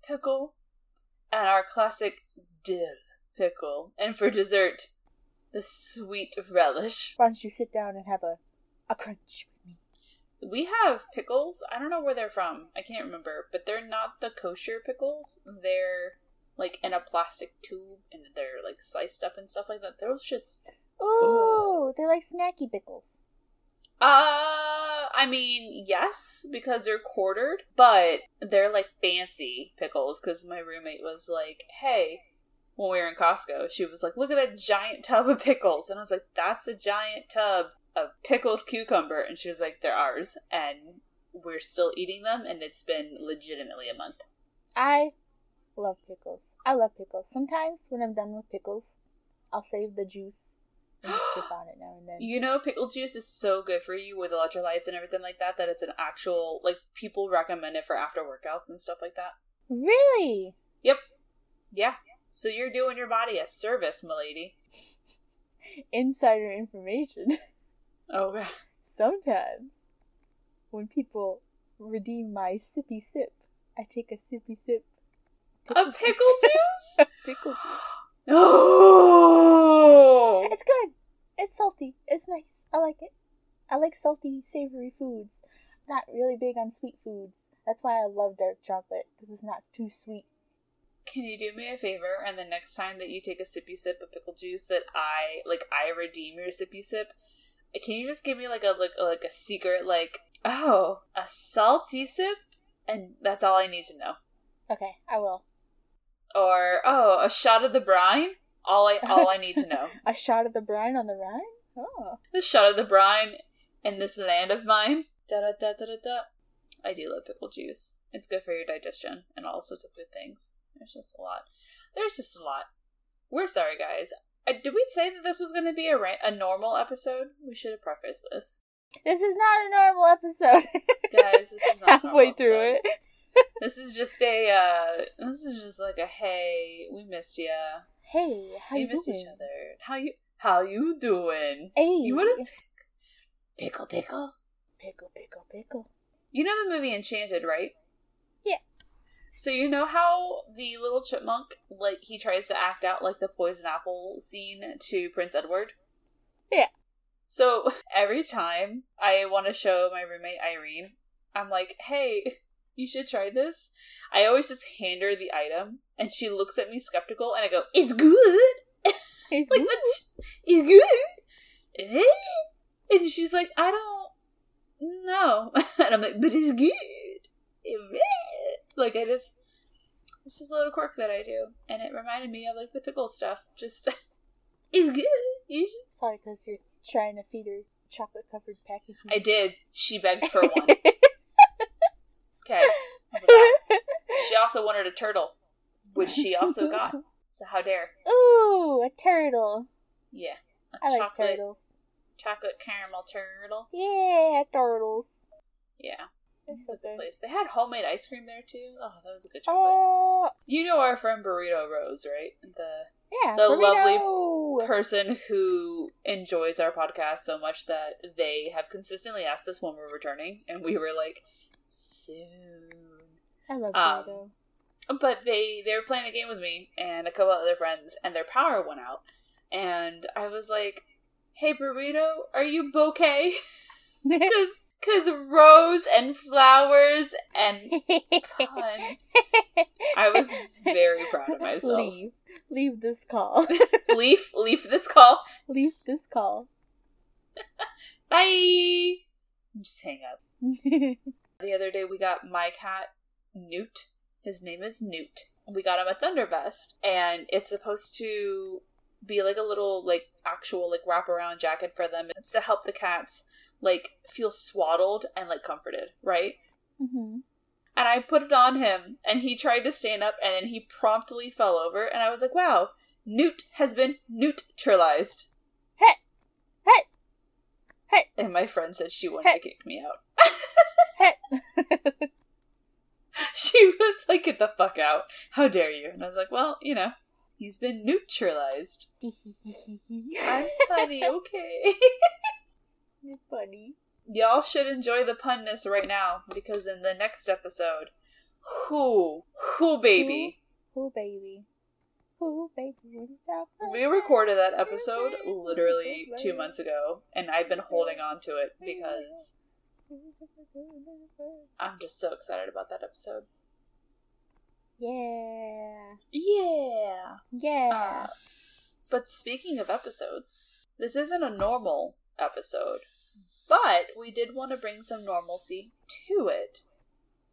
pickle, and our classic dill pickle, and for dessert, the sweet relish.
Why don't you sit down and have a, a crunch with me?
We have pickles. I don't know where they're from. I can't remember, but they're not the kosher pickles. They're like in a plastic tube and they're like sliced up and stuff like that. Those shits
Ooh, they're like snacky pickles.
Uh, I mean, yes, because they're quartered, but they're like fancy pickles. Because my roommate was like, "Hey," when we were in Costco, she was like, "Look at that giant tub of pickles," and I was like, "That's a giant tub of pickled cucumber," and she was like, "They're ours," and we're still eating them, and it's been legitimately a month.
I love pickles. I love pickles. Sometimes when I'm done with pickles, I'll save the juice just sip on it now and then.
You know, pickle juice is so good for you with electrolytes and everything like that. That it's an actual like people recommend it for after workouts and stuff like that.
Really?
Yep. Yeah. So you're doing your body a service, milady.
Insider information.
Oh,
Sometimes when people redeem my sippy sip, I take a sippy sip.
a pickle juice?
pickle juice.
Oh!
It's good. It's salty. It's nice. I like it. I like salty, savory foods. Not really big on sweet foods. That's why I love dark chocolate because it's not too sweet.
Can you do me a favor and the next time that you take a sippy sip of pickle juice that I like I redeem your sippy sip, can you just give me like a like like a secret like oh a salty sip and that's all I need to know
Okay, I will.
Or oh a shot of the brine all I all I need to know
A shot of the brine on the Rhine? Oh.
the shot of the brine in this land of mine. Da da da da da da. I do love pickle juice. It's good for your digestion and all sorts of good things. There's just a lot. There's just a lot. We're sorry, guys. Uh, did we say that this was going to be a ra- a normal episode? We should have prefaced this.
This is not a normal episode.
Guys, this is not a
Halfway through
episode.
it.
This is just a uh this is just like a hey, we missed you.
Hey, how
we
you
missed
doing?
each other. How you how you doing?
Hey,
You wanna pick, pickle pickle?
pickle, pickle, pickle.
You know the movie Enchanted, right?
Yeah.
So you know how the little chipmunk, like he tries to act out like the poison apple scene to Prince Edward?
Yeah.
So every time I want to show my roommate Irene, I'm like, hey, you should try this. I always just hand her the item, and she looks at me skeptical, and I go, it's good.
It's
like,
good.
It's good. Eh? And she's like, I don't know. And I'm like, but it's good. Eh? Like, I just, it's just a little quirk that I do. And it reminded me of, like, the pickle stuff. Just, it's good. You should.
It's probably because you're trying to feed her chocolate covered packaging.
I did. She begged for one. Okay. How about that? She also wanted a turtle, which she also got. So how dare?
Ooh, a turtle.
Yeah. A
I like
chocolate,
turtles.
chocolate caramel turtle.
Yeah, turtles.
Yeah.
They're so
a good place. They had homemade ice cream there too. Oh, that was a good chocolate.
Oh,
You know our friend Burrito Rose, right? The
yeah.
The lovely person who enjoys our podcast so much that they have consistently asked us when we're returning, and we were like, soon.
I love
um,
burrito.
But they they were playing a game with me and a couple other friends, and their power went out, and I was like, "Hey, burrito, are you bouquet? Because because rose and flowers and pun." I was very proud of myself.
Leave. Leave this call.
Leaf, leave this call.
Leave this call.
Bye. Just hang up. The other day we got my cat Newt. His name is Newt. We got him a thunder vest, and it's supposed to be like a little like actual like wraparound jacket for them. It's to help the cats like feel swaddled and like comforted, right?
hmm
And I put it on him, and he tried to stand up, and then he promptly fell over. And I was like, "Wow, Newt has been neutralized."
Hey! Hey! Hey!
And my friend said she wanted
Hey.
to kick me out. She was like, "Get the fuck out! How dare you!" And I was like, "Well, you know, he's been neutralized. I'm funny, okay."
You're funny.
Y'all should enjoy the punness right now because in the next episode, who, who, baby,
baby. Ooh, baby. talk like
we recorded that episode literally two months ago, and I've been holding on to it because I'm just so excited about that episode.
Yeah.
Yeah.
Yeah.
Uh, but speaking of episodes, this isn't a normal episode, but we did want to bring some normalcy to it.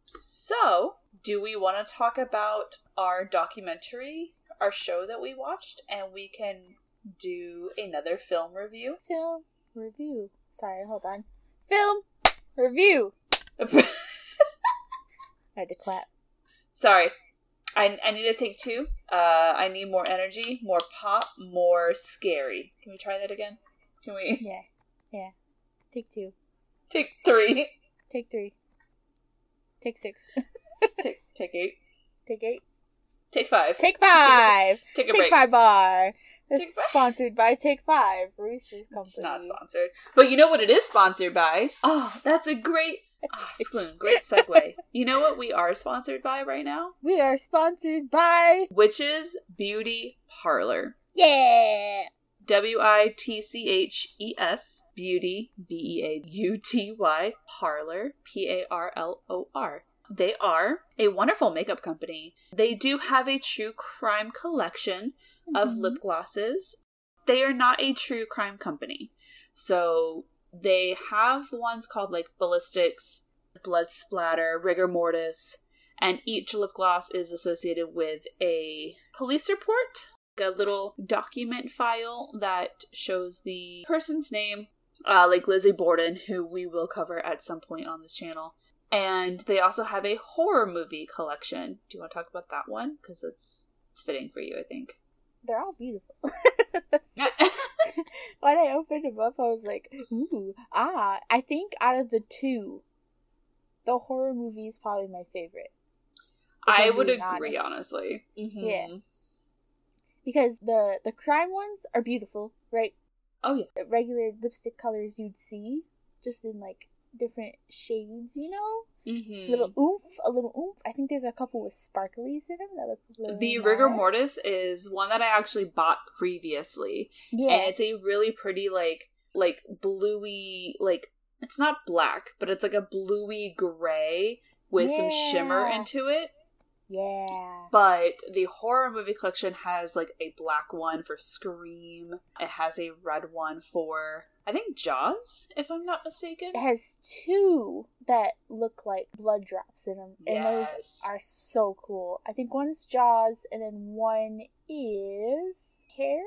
So, do we want to talk about our documentary, our show that we watched, and we can do another film review?
Film review. Sorry, hold on. Film review. I had to clap.
Sorry. I, I need to take two. Uh, I need more energy, more pop, more scary. Can we try that again? Can we
Yeah. Yeah. Take two.
take three?
Take three. Take six.
Take take eight.
Take eight.
Take five.
Take five.
Take a
Take
break.
five bar. It's sponsored by Take Five, Reese's Company.
It's not sponsored. But you know what it is sponsored by? Oh, that's a great ah, spoon. Great segue. you know what we are sponsored by right now?
We are sponsored by
Witches Beauty Parlor.
Yeah.
W I T C H E S Beauty B E A U T Y Parlor P A R L O R. They are a wonderful makeup company. They do have a true crime collection of
Mhm.
lip glosses. They are not a true crime company. So they have ones called like ballistics, blood splatter, rigor mortis, and each lip gloss is associated with a police report, a little document file that shows the person's name, uh, like Lizzie Borden, who we will cover at some point on this channel. And they also have a horror movie collection. Do you want to talk about that one? Because it's it's fitting for you, I think.
They're all beautiful. when I opened them up, I was like, ooh, ah. I think out of the two, the horror movie is probably my favorite.
I would agree,
honest.
honestly. Mhm.
Yeah. Because the the crime ones are beautiful, right?
Oh yeah.
Regular lipstick colors you'd see, just in like different shades, you know?
Mhm.
Little oomph, a little oomph. I think there's a couple with sparklies in them that look really
The rigor mortis is one that I actually bought previously,
Yeah.
and it's a really pretty like like bluey like it's not black, but it's like a bluey gray with some shimmer into it.
yeah.
But the horror movie collection has like a black one for Scream. It has a red one for I think Jaws, if I'm not mistaken.
It has two that look like blood drops in them, and those are so cool. I think one's Jaws, and then one is Harry.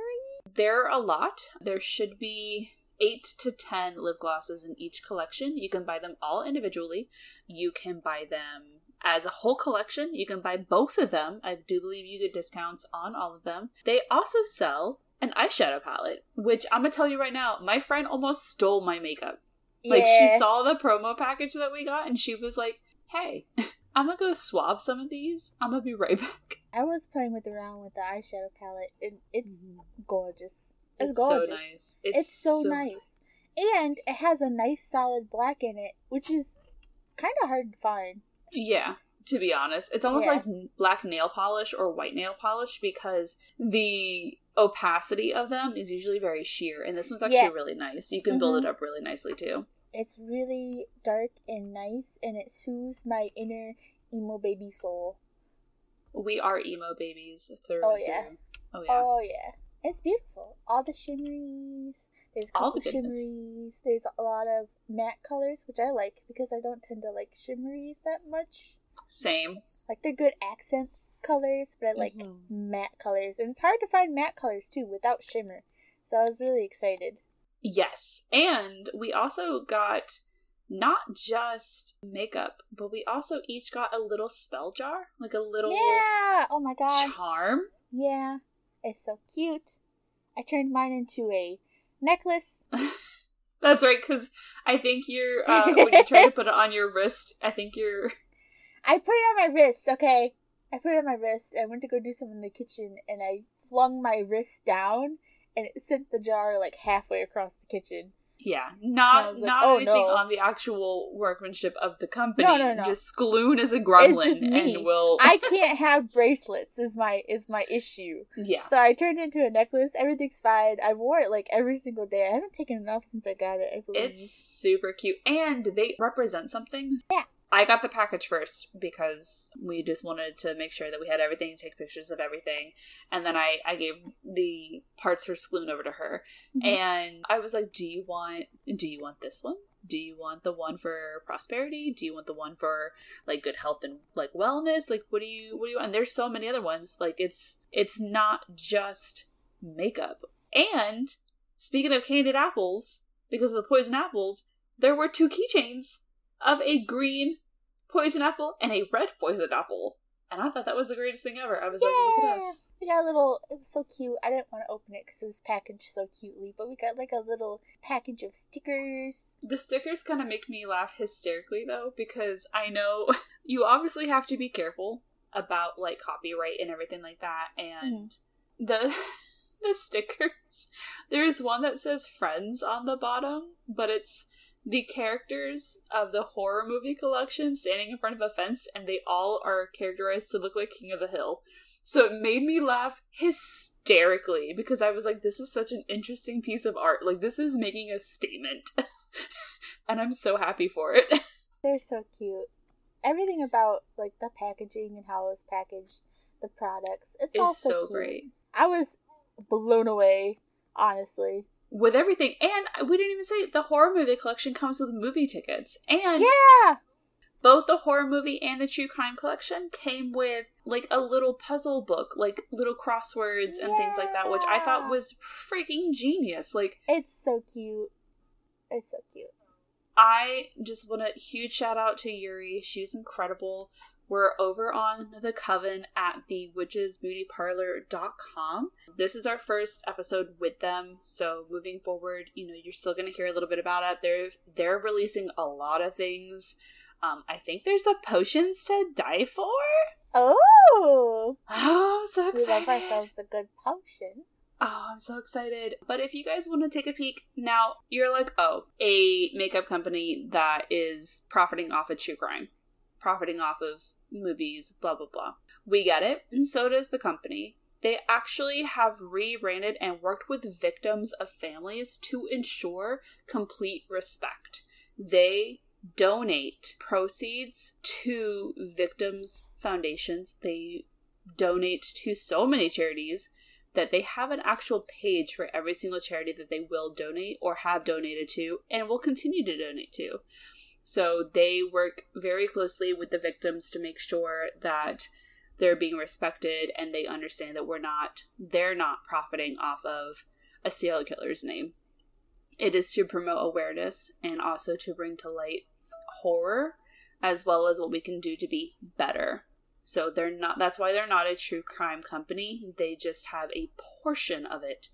There are a lot. There should be eight to ten lip glosses in each collection. You can buy them all individually. You can buy them as a whole collection. You can buy both of them. I do believe you get discounts on all of them. They also sell an eyeshadow palette, which I'm gonna tell you right now, my friend almost stole my makeup. Like she saw the promo package that we got and she was like, Hey, I'm gonna go swab some of these. I'm gonna be right back.
I was playing with around with the eyeshadow palette, and it's mm. gorgeous. It's,
It's
gorgeous.
so nice.
It's so nice. And it has a nice solid black in it, which is kind of hard to find.
Yeah, to be honest, it's almost
Yeah.
like black nail polish or white nail polish because the opacity of them is usually very sheer, and this one's actually
Yeah.
really nice. You can build
Mhm.
it up really nicely too.
It's really dark and nice, and it soothes my inner emo baby soul.
We are emo babies through
Oh,
and
yeah.
through. Oh yeah.
Oh yeah, it's beautiful. All the shimmeries. There's a
All
couple
the
shimmeries. There's a lot of matte colors, which I like because I don't tend to like shimmeries that much.
Same.
Like they're good accents colors, but I like
Mhm.
matte colors, and it's hard to find matte colors too without shimmer. So I was really excited.
Yes, and we also got not just makeup, but we also each got a little spell jar, like a little
Yeah. Oh my god.
charm.
Yeah. It's so cute. I turned mine into a necklace.
That's right, because I think you're uh, when you try to put it on your wrist, I think you're
I put it on my wrist, okay? I put it on my wrist. I went to go do something in the kitchen and I flung my wrist down and it sent the jar like halfway across the kitchen.
yeah, not
like,
not
"Oh,
anything
no."
on the actual workmanship of the company.
No, no, no.
Just Skloon is a gremlin
just me.
and will
I can't have bracelets is my is my issue.
yeah.
So I turned it into a necklace. Everything's fine. I wore it like every single day. I haven't taken it off since I got it. I.
It's super cute. And they represent something.
Yeah.
I got the package first because we just wanted to make sure that we had everything, take pictures of everything. And then I, I gave the parts for Skloon over to her.
Mhm.
And I was like, Do you want do you want this one? Do you want the one for prosperity? Do you want the one for like good health and like wellness? Like what do you what do you want? and there's so many other ones. Like it's it's not just makeup. And speaking of candied apples, because of the poison apples, there were two keychains of a green poison apple and a red poison apple. And I thought that was the greatest thing ever. I was like, look at us.
We got a little. It was so cute. I didn't want to open it because it was packaged so cutely. But we got like a little package of stickers.
The stickers kind of make me laugh hysterically though, because I know you obviously have to be careful about like copyright and everything like that. And mm-hmm. the the stickers, there's one that says friends on the bottom, but it's the characters of the horror movie collection standing in front of a fence, and they all are characterized to look like King of the Hill. So it made me laugh hysterically because I was like, this is such an interesting piece of art. Like, this is making a statement. and I'm so happy for it.
They're so cute. Everything about like the packaging and how it was packaged, the products. It's all so,
so
cute.
great.
I was blown away, honestly.
With everything. And we didn't even say the horror movie collection comes with movie tickets. And
Yeah.
both the horror movie and the true crime collection came with like a little puzzle book, like little crosswords and things like that, which I thought was freaking genius. Like,
It's so cute. It's so cute.
I just want a huge shout out to Yuri. She's incredible we're over on the coven at the witchesbeautyparlor.com. This is our first episode with them, so moving forward, you know, you're still going to hear a little bit about it. They're they're releasing a lot of things. Um, I think there's a potions to die for.
Oh,
Oh, I'm so
we love ourselves a good potion.
Oh, I'm so excited. But if you guys want to take a peek, now you're like, oh, a makeup company that is profiting off of true crime, profiting off of movies, blah, blah, blah. We get it, and so does the company. They actually have rebranded and worked with victims of families to ensure complete respect. They donate proceeds to victims' foundations. They donate to so many charities that they have an actual page for every single charity that they will donate or have donated to and will continue to donate to. So they work very closely with the victims to make sure that they're being respected and they understand that we're not they're not profiting off of a serial killer's name. It is to promote awareness and also to bring to light horror as well as what we can do to be better. So they're not that's why they're not a true crime company. They just have a portion of it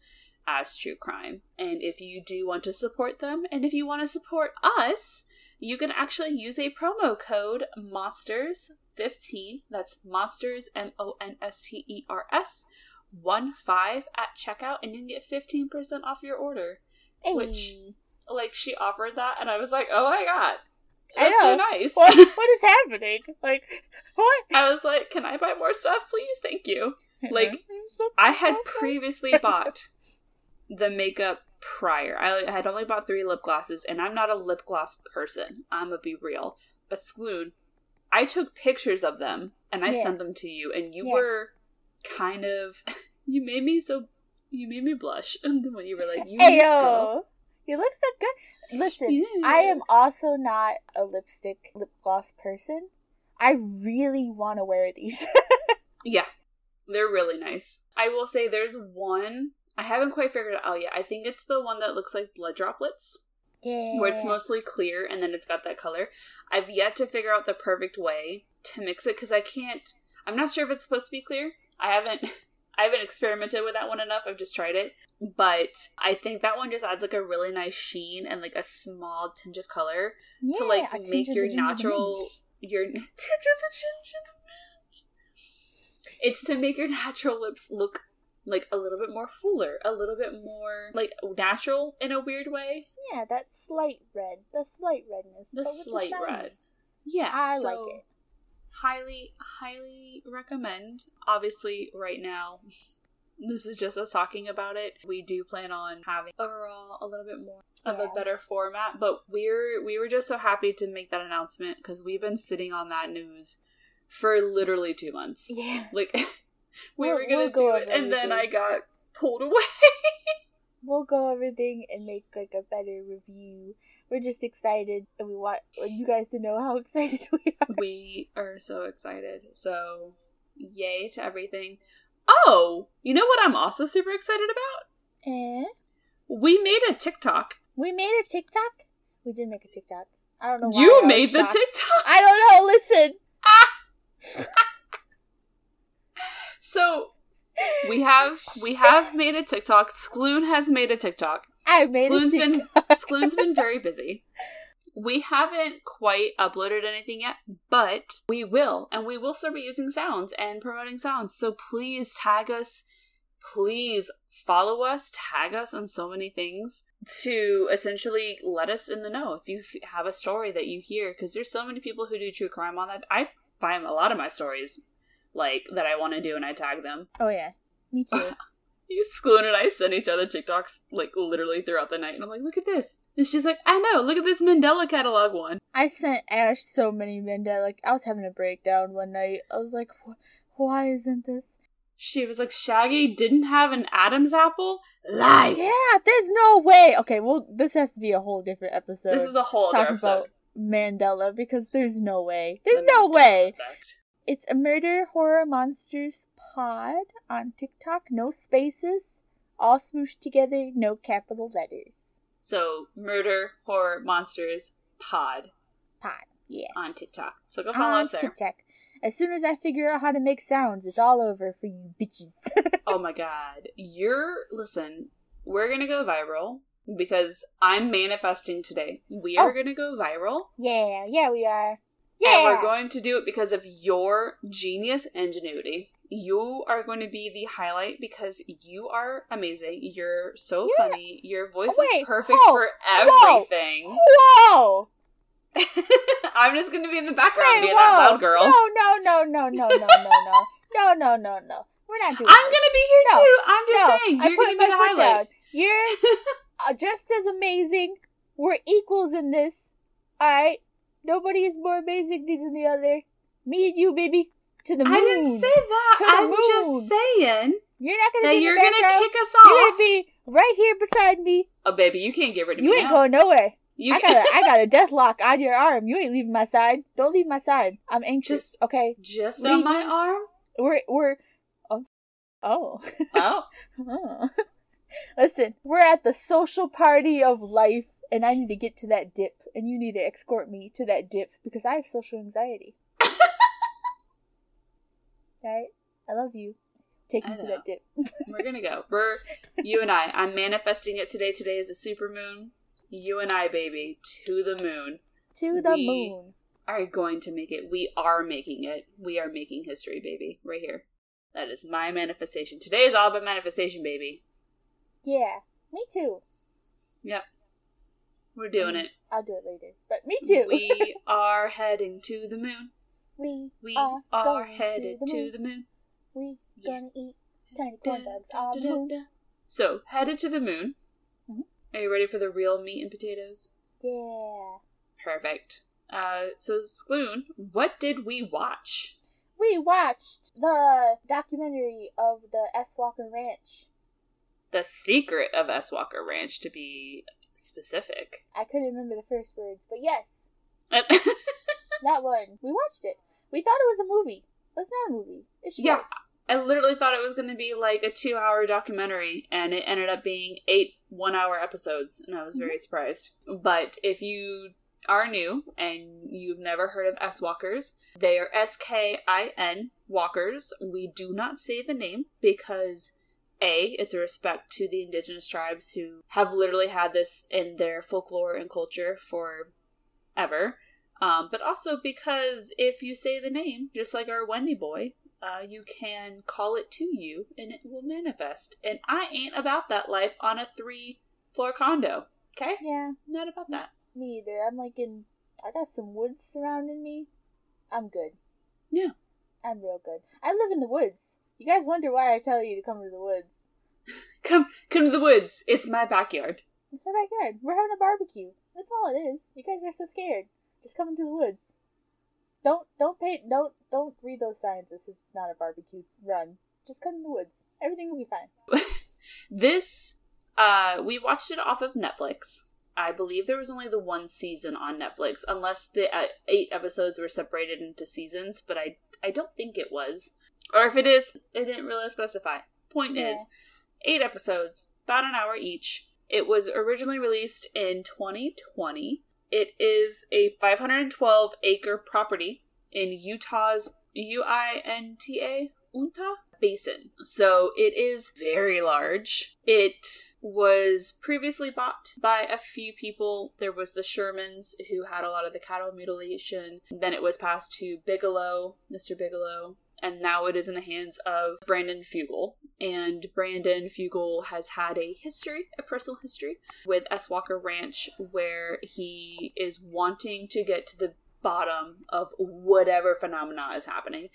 as true crime. And if you do want to support them and if you want to support us, you can actually use a promo code monsters15 that's monsters m o n s t e r s 1 5 at checkout and you can get 15% off your order
Hey.
Which- like she offered that and i was like oh my god that's so nice
what, what is happening? Like, what?
i was like can i buy more stuff please thank you Like, i had previously bought the makeup prior i had only bought three lip glosses and i'm not a lip gloss person i'm gonna be real but Skloon, i took pictures of them and i
Yeah.
sent them to you and you
Yeah.
were kind of you made me so you made me blush when you were like you
Hey
lips girl.
yo, you look so good. Listen,
Yeah.
I am also not a lipstick lip gloss person. I really want to wear these.
Yeah, they're really nice. I will say there's one I haven't quite figured it out yet. I think it's the one that looks like blood droplets,
yeah,
where it's mostly clear and then it's got that color. I've yet to figure out the perfect way to mix it because I can't. I'm not sure if it's supposed to be clear. I haven't. I haven't experimented with that one enough. I've just tried it, but I think that one just adds like a really nice sheen and like a small tinge of color
yeah,
to like make your natural your tinge of the minge. It's to make your natural lips look like a little bit more fuller, a little bit more like natural in a weird way.
Yeah, that slight red, the slight redness,
The slight
shiny.
red. Yeah,
I
so
like it.
Highly, highly recommend. Obviously, right now. This is just us talking about it. We do plan on having overall a little bit more of a better format, but we're we were just so happy to make that announcement because we've been sitting on that news for literally two months.
Yeah,
Like we
We'll-
were gonna
we'll
do it, and then I got pulled away.
we'll go everything and make like a better review. We're just excited, and we want you guys to know how excited we are.
we are so excited. So yay to everything. Oh, you know what I'm also super excited about?
Eh?
We made a TikTok.
We made a TikTok. We did make a TikTok. I don't know. Why I
You
was
made the
shocked.
TikTok.
I don't know. Listen.
So we have we have made a TikTok. Skloon has made a TikTok.
I made
Skloon's
a
been
TikTok.
Skloon's been very busy. We haven't quite uploaded anything yet, but we will, and we will start using sounds and promoting sounds. So please tag us. Please follow us, tag us on so many things to essentially let us in the know if you f- have a story that you hear. Because there's so many people who do true crime on that. I find a lot of my stories like that I want to do, and I tag them.
Oh yeah, me too.
You, Skloon and I send each other TikToks like literally throughout the night, and I'm like, "Look at this," and she's like, "I know, look at this Mandela catalog one."
I sent Ashe so many Mandela. Like I was having a breakdown one night. I was like, "Why isn't this?"
She was like, "Shaggy didn't have an Adam's apple." Lies.
Yeah, there's no way. Okay, well, this has to be a whole different episode.
This is a whole other episode.
about Mandela because there's no way. There's
The
no
Mandela
way.
effect.
It's a murder horror monsters pod on TikTok. No spaces, all smooshed together. No capital letters.
So, murder, horror, monsters, pod
Pod. Yeah.
on TikTok. So go follow
on
us there.
TikTok. As soon as I figure out how to make sounds, it's all over for you bitches.
oh my god. You're listen, we're gonna go viral because I'm manifesting today. We are
Oh.
gonna go viral.
yeah, yeah, we are. Yeah.
And we're going to do it because of your genius ingenuity. You are going to be the highlight because you are amazing. You're so funny. Your voice
oh,
is perfect
oh,
for everything.
Whoa! whoa.
I'm just going to be in the background being that loud girl.
No, no, no, no, no, no, no, no. No, no, no. We're not doing
I'm going to be here
no,
too. I'm just
no,
saying. You're going to be the highlight.
Down. You're uh, just as amazing. We're equals in this. All right? Nobody is more amazing than the other. Me and you, baby, to the moon.
I didn't say that. I'm
moon.
just saying
You're not gonna
that
be
you're going to
background.
kick us off.
You're gonna be right here beside me.
oh, baby, you can't get rid of
You
me You
ain't
now.
going nowhere.
You
I got a, I got a death lock on your arm. You ain't leaving my side. Don't leave my side. I'm anxious.
Just-
okay.
just
Leave
on my
me.
arm.
We're we're. Oh. Oh.
Oh,
Oh. Listen, we're at the social party of life, and I need to get to that dip, and you need to escort me to that dip because I have social anxiety. right? I love you. Take me to that dip.
we're gonna go. We're you and I. I'm manifesting it today. Today is a super moon. You and I, baby, to the moon.
to the
We-
moon.
Are going to make it. We are making it. We are making history, baby. Right here. That is my manifestation. Today is all about manifestation, baby.
Yeah. Me too.
Yep. We're doing
Mm.
it.
I'll do it later. But me too.
We are heading to the moon.
we
We
are,
are headed
to the moon.
to the moon.
We
Yeah.
gonna eat tiny corn dogs on the moon.
So, headed to the moon.
Mhm.
Are you ready for the real meat and potatoes?
Yeah.
Perfect. Uh, so Skloon, what did we watch?
We watched the documentary of the S. Walker Ranch.
The Secret of S. Walker Ranch, to be specific.
I couldn't remember the first words, but yes, that one. We watched it. We thought it was a movie. It's not a movie. It's short.
I literally thought it was going to be like a two-hour documentary, and it ended up being eight one-hour episodes, and I was very mm-hmm. surprised. But if you are new and you've never heard of S Walkers, they are S K I N Walkers. We do not say the name because A, it's a respect to the indigenous tribes who have literally had this in their folklore and culture for ever. Um, but also because if you say the name, just like our Wendy boy, uh, you can call it to you and it will manifest. And I ain't about that life on a three floor condo. Okay?
Yeah,
Not about that.
me either. I'm like in. I got some woods surrounding me. I'm good.
Yeah.
I'm real good. I live in the woods. You guys wonder why I tell you to come to the woods.
Come come to the woods. It's my backyard.
It's my backyard. We're having a barbecue. That's all it is. You guys are so scared. Just come into the woods. Don't don't pay don't don't read those signs. This is not a barbecue run. Just come in the woods. Everything will be fine.
This uh we watched it off of Netflix. I believe there was only the one season on Netflix, unless the uh, eight episodes were separated into seasons. But I I don't think it was, or if it is, it didn't really specify. Point
Yeah.
is, eight episodes, about an hour each. It was originally released in 2020. It is a 512 acre property in Utah's UINTA Unta Basin. So it is very large. It was previously bought by a few people. There was the Shermans who had a lot of the cattle mutilation. Then it was passed to Bigelow, Mr. Bigelow, and now it is in the hands of Brandon Fugal. And Brandon Fugal has had a history, a personal history, with S. Walker Ranch, where he is wanting to get to the bottom of whatever phenomena is happening,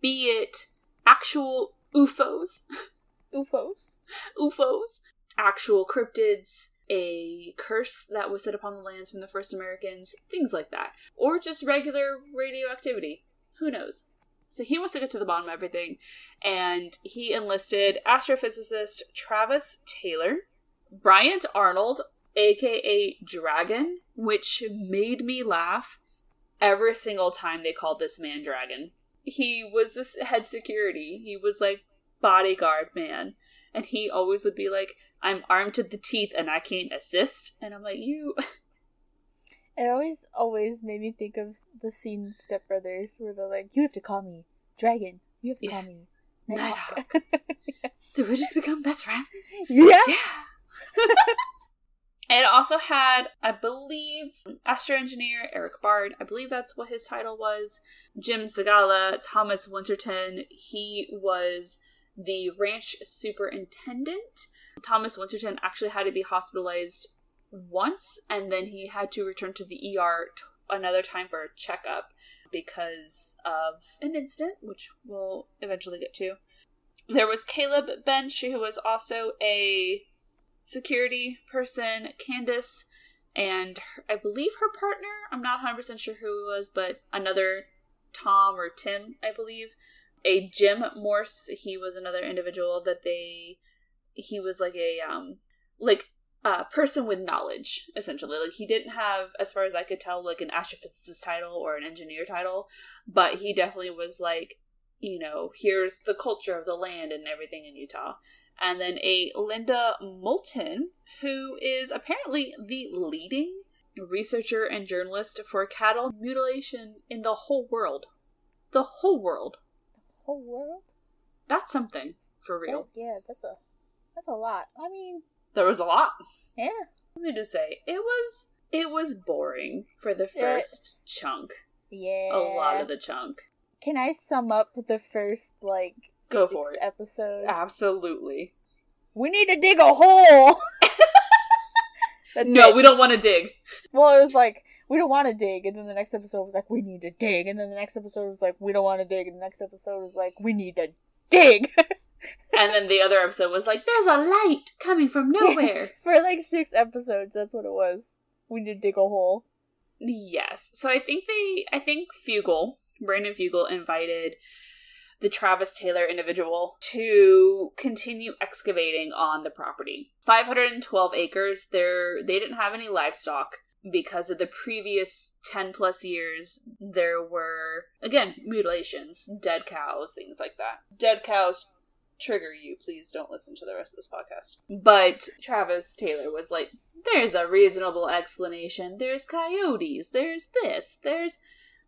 be it actual UFOs,
UFOs.
UFOs, actual cryptids, a curse that was set upon the lands from the first Americans, things like that, or just regular radioactivity. Who knows? So he wants to get to the bottom of everything, and he enlisted astrophysicist Travis Taylor, Bryant Arnold, aka Dragon, which made me laugh every single time they called this man Dragon. He was this head security. He was like bodyguard man. And he always would be like, I'm armed to the teeth and I can't assist. And I'm like, you
It always, always made me think of the scene in Step Brothers where they're like, "You have to call me Dragon. You have to
Yeah.
call me
Nighthawk. Did we just become best friends?
yeah.
Yeah. it also had, I believe, Astro Engineer Erik Bard. I believe that's what his title was. Jim Segala, Thomas Winterton. He was the ranch superintendent. Thomas Winterton actually had to be hospitalized once, and then he had to return to the ER t- another time for a checkup because of an incident, which we'll eventually get to. There was Caleb Bench, who was also a security person, Candace, and her, I believe her partner, I'm not 100% sure who it was, but another Tom or Tim, I believe. A Jim Morse, he was another individual that they, he was like a, um, like a person with knowledge, essentially. Like he didn't have, as far as I could tell, like an astrophysicist title or an engineer title, but he definitely was like, you know, here's the culture of the land and everything in Utah. And then a Linda Moulton, who is apparently the leading researcher and journalist for cattle mutilation in the whole world. The whole world.
The whole world.
That's something for real.
That- yeah, that's a that's a lot. I mean,
There was a lot.
yeah.
Let me just say, it was it was boring for the first chunk.
Yeah.
A lot of the chunk.
Can I sum up the first like
Go
six
for it.
episodes?
Absolutely.
We need to dig a hole.
No,
it.
we don't want to dig.
Well, it was like we don't want to dig, and then the next episode was like we need to dig, and then the next episode was like we don't want to dig, and the next episode was like we need to dig
And then the other episode was like, there's a light coming from nowhere.
for like six episodes. That's what it was. We need to dig a hole.
yes. So I think they, I think Fugal, Brandon Fugal invited the Travis Taylor individual to continue excavating on the property. 512 acres. There, they didn't have any livestock because of the previous 10 plus years. There were, again, mutilations, dead cows, things like that. Dead cows trigger you, please don't listen to the rest of this podcast. But Travis Taylor was like, there's a reasonable explanation. There's coyotes. There's this. There's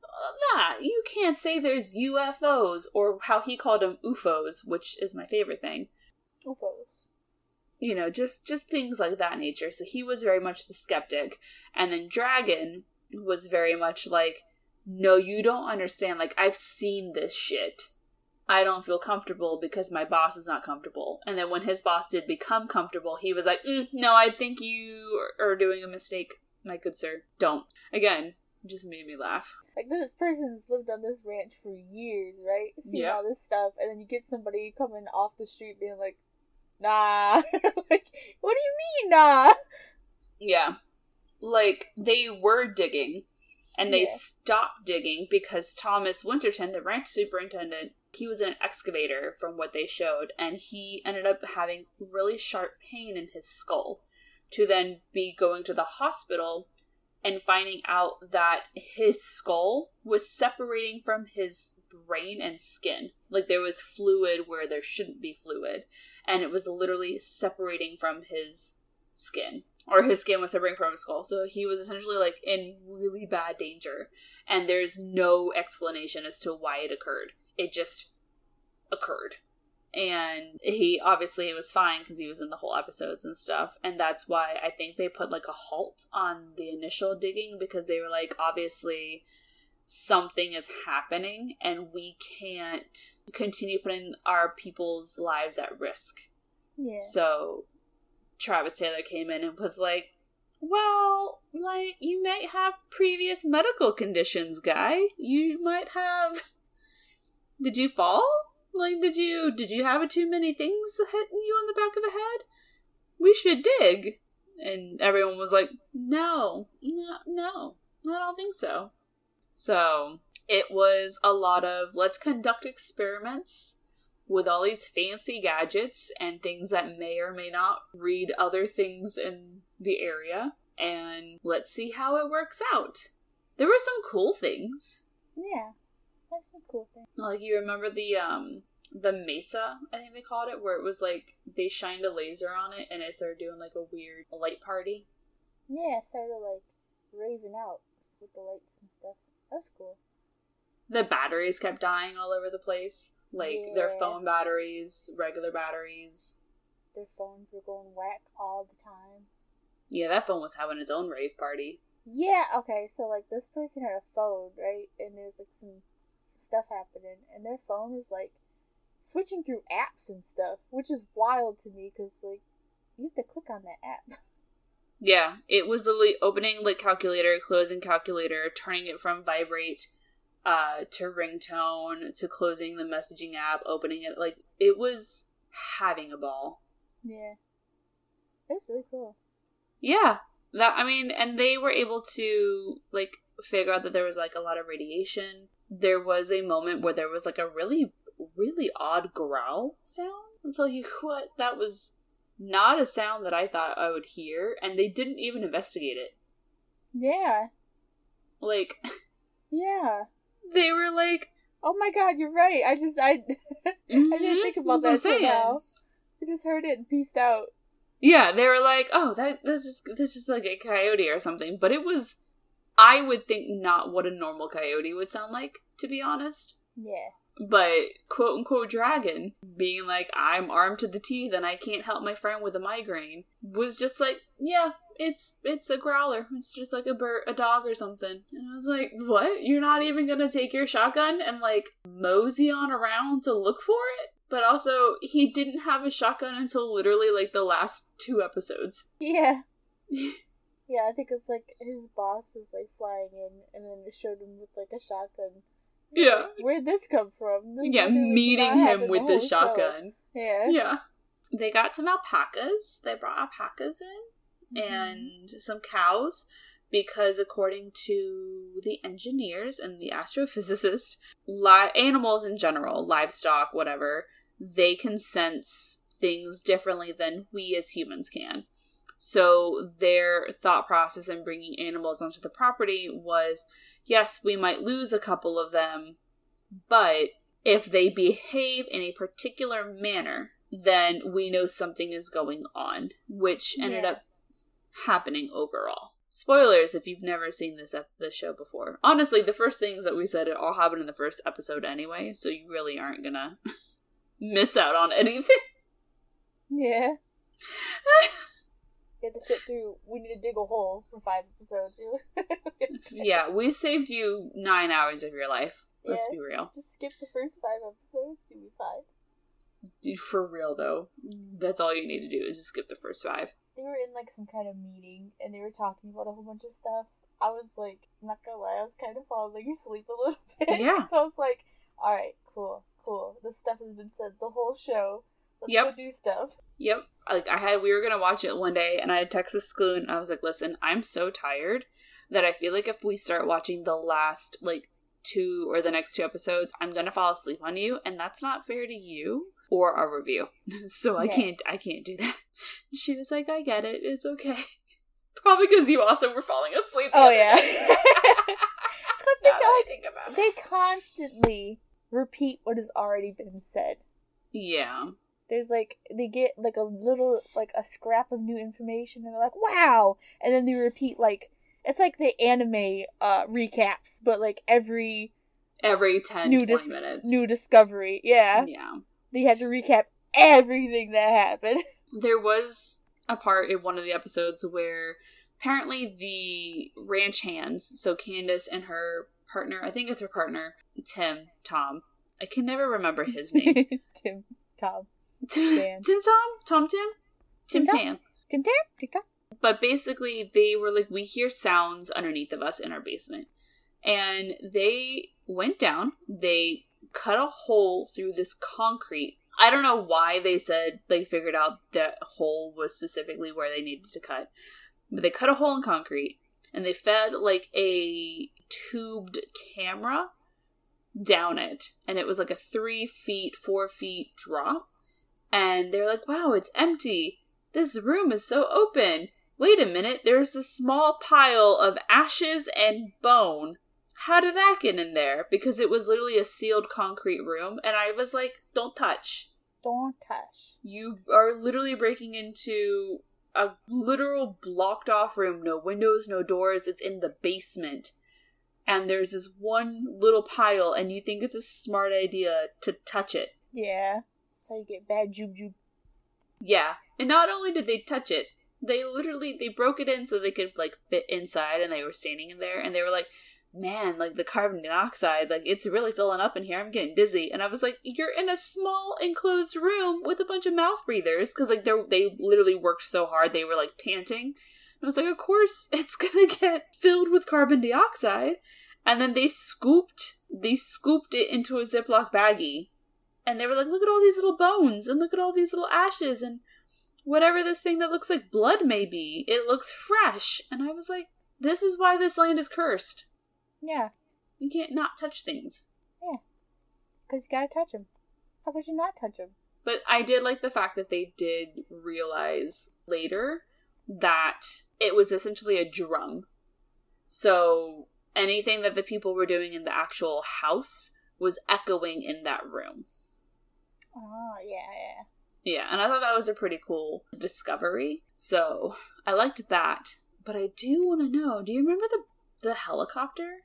uh, that. You can't say there's UFOs or how he called them UFOs, which is my favorite thing.
UFOs.
You know, just just things like that nature. So he was very much the skeptic, and then Dragon was very much like, no, you don't understand. Like I've seen this shit. I don't feel comfortable because my boss is not comfortable. And then when his boss did become comfortable, he was like, mm, "No, I think you are doing a mistake, my good sir. Don't." Again, just made me laugh.
Like this person's lived on this ranch for years, right? Seeing
Yeah.
all this stuff, and then you get somebody coming off the street being like, "Nah," like, what do you mean, nah?
Yeah. Like they were digging and they
Yeah.
stopped digging because Thomas Winterton, the ranch superintendent, he was in an excavator from what they showed and he ended up having really sharp pain in his skull to then be going to the hospital and finding out that his skull was separating from his brain and skin. Like there was fluid where there shouldn't be fluid and it was literally separating from his skin or his skin was separating from his skull so he was essentially like in really bad danger and there's no explanation as to why it occurred it just occurred and he obviously it was fine because he was in the whole episodes and stuff and that's why i think they put like a halt on the initial digging because they were like obviously something is happening and we can't continue putting our people's lives at risk
Yeah.
so Travis Taylor came in and was like, Well, like, you might have previous medical conditions, guy. You might have. Did you fall? Like, did you did you have too many things hitting you on the back of the head? We should dig. And everyone was like, No, no, no, I don't think so. So it was a lot of let's conduct experiments with all these fancy gadgets and things that may or may not read other things in the area and let's see how it works out. There were some cool things.
Yeah. That's some cool thing.
Like you remember the um the mesa, I think they called it, where it was like they shined a laser on it and it started doing like a weird light party.
Yeah, sort of like raving out with the lights and stuff. That's cool.
The batteries kept dying all over the place. Like their phone batteries, regular batteries.
Their phones were going whack all the time.
Yeah, that phone was having its own rave party.
Yeah, okay, so like this person had a phone, right? And there's like some some stuff happening, and their phone is like switching through apps and stuff, which is wild to me because like you have to click on that app.
Yeah, it was literally opening like calculator, closing calculator, turning it from vibrate uh to ringtone to closing the messaging app, opening it like it was having a ball.
yeah, was really cool.
Yeah. That I mean, and they were able to like figure out that there was like a lot of radiation. There was a moment where there was like a really really odd growl sound. I'll tell you what, that was not a sound that I thought I would hear, and they didn't even investigate it.
Yeah,
Like
yeah.
they were like
Oh my god, you're right. I just I I didn't mm-hmm, think about
That's
that now. I just heard it and pieced out.
Yeah, they were like, "Oh, that that's just that's just like a coyote or something." But it was, I would think, not what a normal coyote would sound like, to be honest.
Yeah.
But quote unquote dragon being like, "I'm armed to the teeth and I can't help my friend with a migraine," was just like, "Yeah, it's it's a growler. It's just like a bird, a dog or something." And I was like, "What? You're not even gonna take your shotgun and like mosey on around to look for it?" But also, he didn't have a shotgun until literally like the last two episodes.
Yeah. Yeah, I think it's like his boss is like flying in and then it showed him with like a shotgun.
Yeah.
Where'd this come from? This
Yeah, meeting him with the
show.
shotgun.
Yeah.
Yeah. They got some alpacas. They brought alpacas in
Mhm.
and some cows because according to the engineers and the astrophysicist, li- animals in general, livestock, whatever, they can sense things differently than we as humans can. So their thought process in bringing animals onto the property was yes, we might lose a couple of them, but if they behave in a particular manner, then we know something is going on, which ended
Yeah.
up happening overall. Spoilers if you've never seen this ep- this show before. Honestly, the first things that we said it all happened in the first episode anyway, so you really aren't gonna miss out on anything.
Yeah. You have to sit through. We need to dig a hole for five episodes.
yeah, we saved you nine hours of your life. Let's
Yeah.
be real.
Just skip the first five episodes. You'll be fine.
Dude, for real though, that's all you need to do is just skip the first five.
They were in like some kind of meeting and they were talking about a whole bunch of stuff. I was like, I'm not gonna lie, I was kind of falling asleep a little bit.
Yeah.
so I was like, all right, cool, cool. This stuff has been said the whole show.
Yep.
do stuff.
Yep. Like I had we were gonna watch it one day and I had texted and I was like, listen, I'm so tired that I feel like if we start watching the last like two or the next two episodes, I'm gonna fall asleep on you, and that's not fair to you or our review. so I can't I can't do that. She was like, I get it, it's okay. Probably because you also were falling asleep.
Oh yeah.
day.
It's 'cause they
Now that I
feel
think about
like they constantly repeat what has already been said.
Yeah.
There's like they get like a little like a scrap of new information and they're like, wow and then they repeat like it's like the anime uh recaps, but like every
Every 10,
New
20
dis-
minutes.
new discovery. Yeah.
yeah.
They had to recap everything that happened.
there was a part in one of the episodes where apparently the ranch hands, so Candace and her partner, I think it's her partner, Tim, Tom. I can never remember his name.
Tim Tom.
Tim, Tom? Tom Tim? Tim Tam.
Tim Tam? TikTok?
But basically, they were like, we hear sounds underneath of us in our basement. And they went down, they cut a hole through this concrete. I don't know why they said they figured out that hole was specifically where they needed to cut. But they cut a hole in concrete and they fed like a tubed camera down it. And it was like a three feet, four feet drop. And they're like, wow, it's empty. This room is so open. Wait a minute, there's a small pile of ashes and bone. How did that get in there? Because it was literally a sealed concrete room, and I was like, don't touch.
Don't touch.
You are literally breaking into a literal blocked off room, no windows, no doors. It's in the basement. And there's this one little pile, and you think it's a smart idea to touch it.
Yeah. How you get bad jube.
Yeah. And not only did they touch it, they literally they broke it in so they could like fit inside and they were standing in there and they were like, Man, like the carbon dioxide, like it's really filling up in here. I'm getting dizzy. And I was like, You're in a small enclosed room with a bunch of mouth breathers because like they they literally worked so hard they were like panting. I was like, Of course it's gonna get filled with carbon dioxide. And then they scooped they scooped it into a Ziploc baggie and they were like, look at all these little bones and look at all these little ashes and whatever this thing that looks like blood may be. It looks fresh. And I was like, this is why this land is cursed.
Yeah.
You can't not touch things.
Yeah. Because you gotta touch them. How could you not touch them?
But I did like the fact that they did realize later that it was essentially a drum. So anything that the people were doing in the actual house was echoing in that room.
Oh, yeah,
Yeah, Yeah, and I thought that was a pretty cool discovery. So I liked that. But I do want to know do you remember the, the helicopter?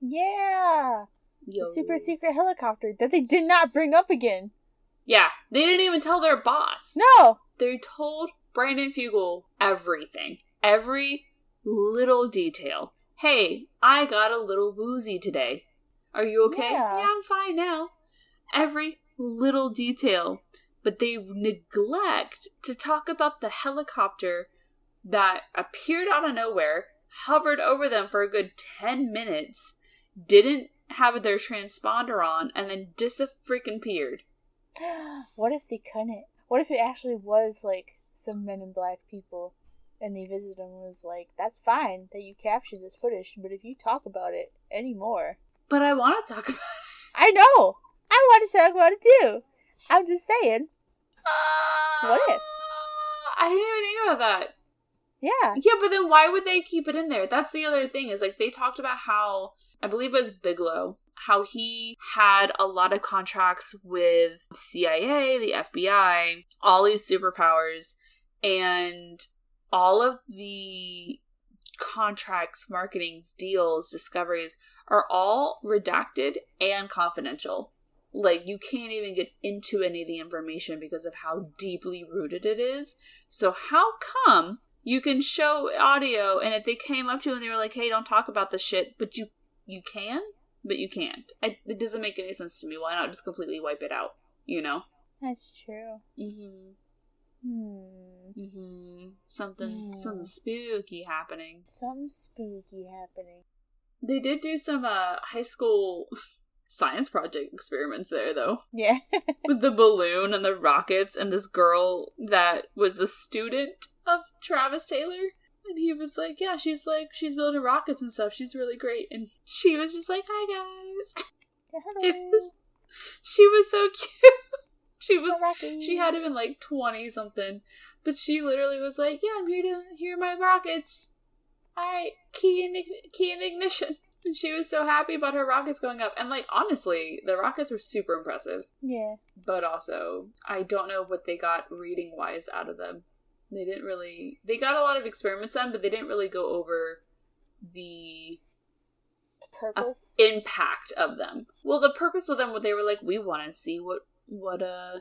yeah. Yeah.
Yo.
The super secret helicopter that they did not bring up again.
Yeah, they didn't even tell their boss.
No!
They told Brandon Fugal everything, every little detail. Hey, I got a little woozy today. Are you okay?
Yeah.
I'm fine now. Every little detail. But they neglect to talk about the helicopter that appeared out of nowhere, hovered over them for a good 10 minutes, didn't have their transponder on, and then dis-freaking appeared.
what if they couldn't? What if it actually was like some men in black people and they visited and was like, that's fine that you captured this footage, but if you talk about it anymore.
But I want to talk about it.
I know! I want to talk about it too! I'm just saying. Uh, what if?
I didn't even think about that.
Yeah.
Yeah, but then why would they keep it in there? That's the other thing is like they talked about how I believe it was Bigelow, how he had a lot of contracts with CIA, the FBI, all these superpowers, and all of the contracts, marketings, deals, discoveries are all redacted and confidential. Like you can't even get into any of the information because of how deeply rooted it is. So how come you can show audio and if they came up to you and they were like, "Hey, don't talk about this shit," but you you can, but you can't. I, it doesn't make any sense to me. Why not just completely wipe it out? You know?
That's true.
Mhm.
Hmm.
Mhm. Something
Hmm.
something spooky happening.
Something spooky happening.
They did do some uh high school science project experiments there though.
Yeah.
With the balloon and the rockets and this girl that was a student of Travis Taylor. And he was like, Yeah, she's like she's building rockets and stuff. She's really great. And she was just like, Hi guys.
Hello.
It was she was so cute. she was she had him in like twenty something. But she literally was like, Yeah, I'm here to hear my rockets. Alright, key in key in the ignition. And she was so happy about her rockets going up. And like honestly, the rockets were super impressive.
Yeah.
But also, I don't know what they got reading wise out of them. They didn't really they got a lot of experiments done, but they didn't really go over the
purpose.
impact of them. Well, the purpose of them, what they were like, we want to see what what uh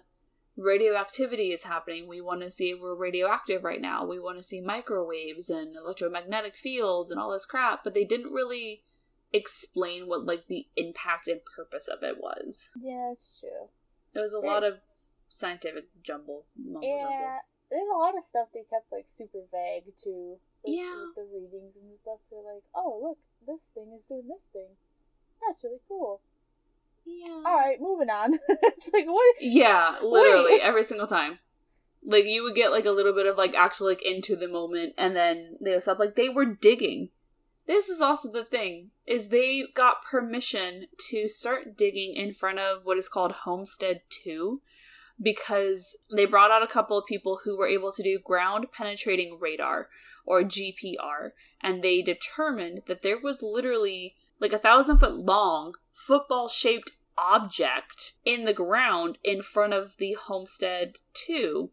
radioactivity is happening. We want to see if we're radioactive right now. We want to see microwaves and electromagnetic fields and all this crap. But they didn't really explain what like the impact and purpose of it was.
yeah, that's true.
It was a lot of scientific jumble, mumble
Yeah.
jumble.
There's a lot of stuff they kept like super vague too. With,
Yeah.
with the readings and stuff. They're like, oh look, this thing is doing this thing. That's really cool.
Yeah.
All right, moving on. it's like what?
Yeah, literally
Wait.
every single time. Like you would get like a little bit of like actual like into the moment, and then they would stop. Like they were digging. This is also the thing is they got permission to start digging in front of what is called Homestead Two, because they brought out a couple of people who were able to do ground penetrating radar or GPR, and they determined that there was literally like a thousand foot long football shaped object in the ground in front of the homestead 2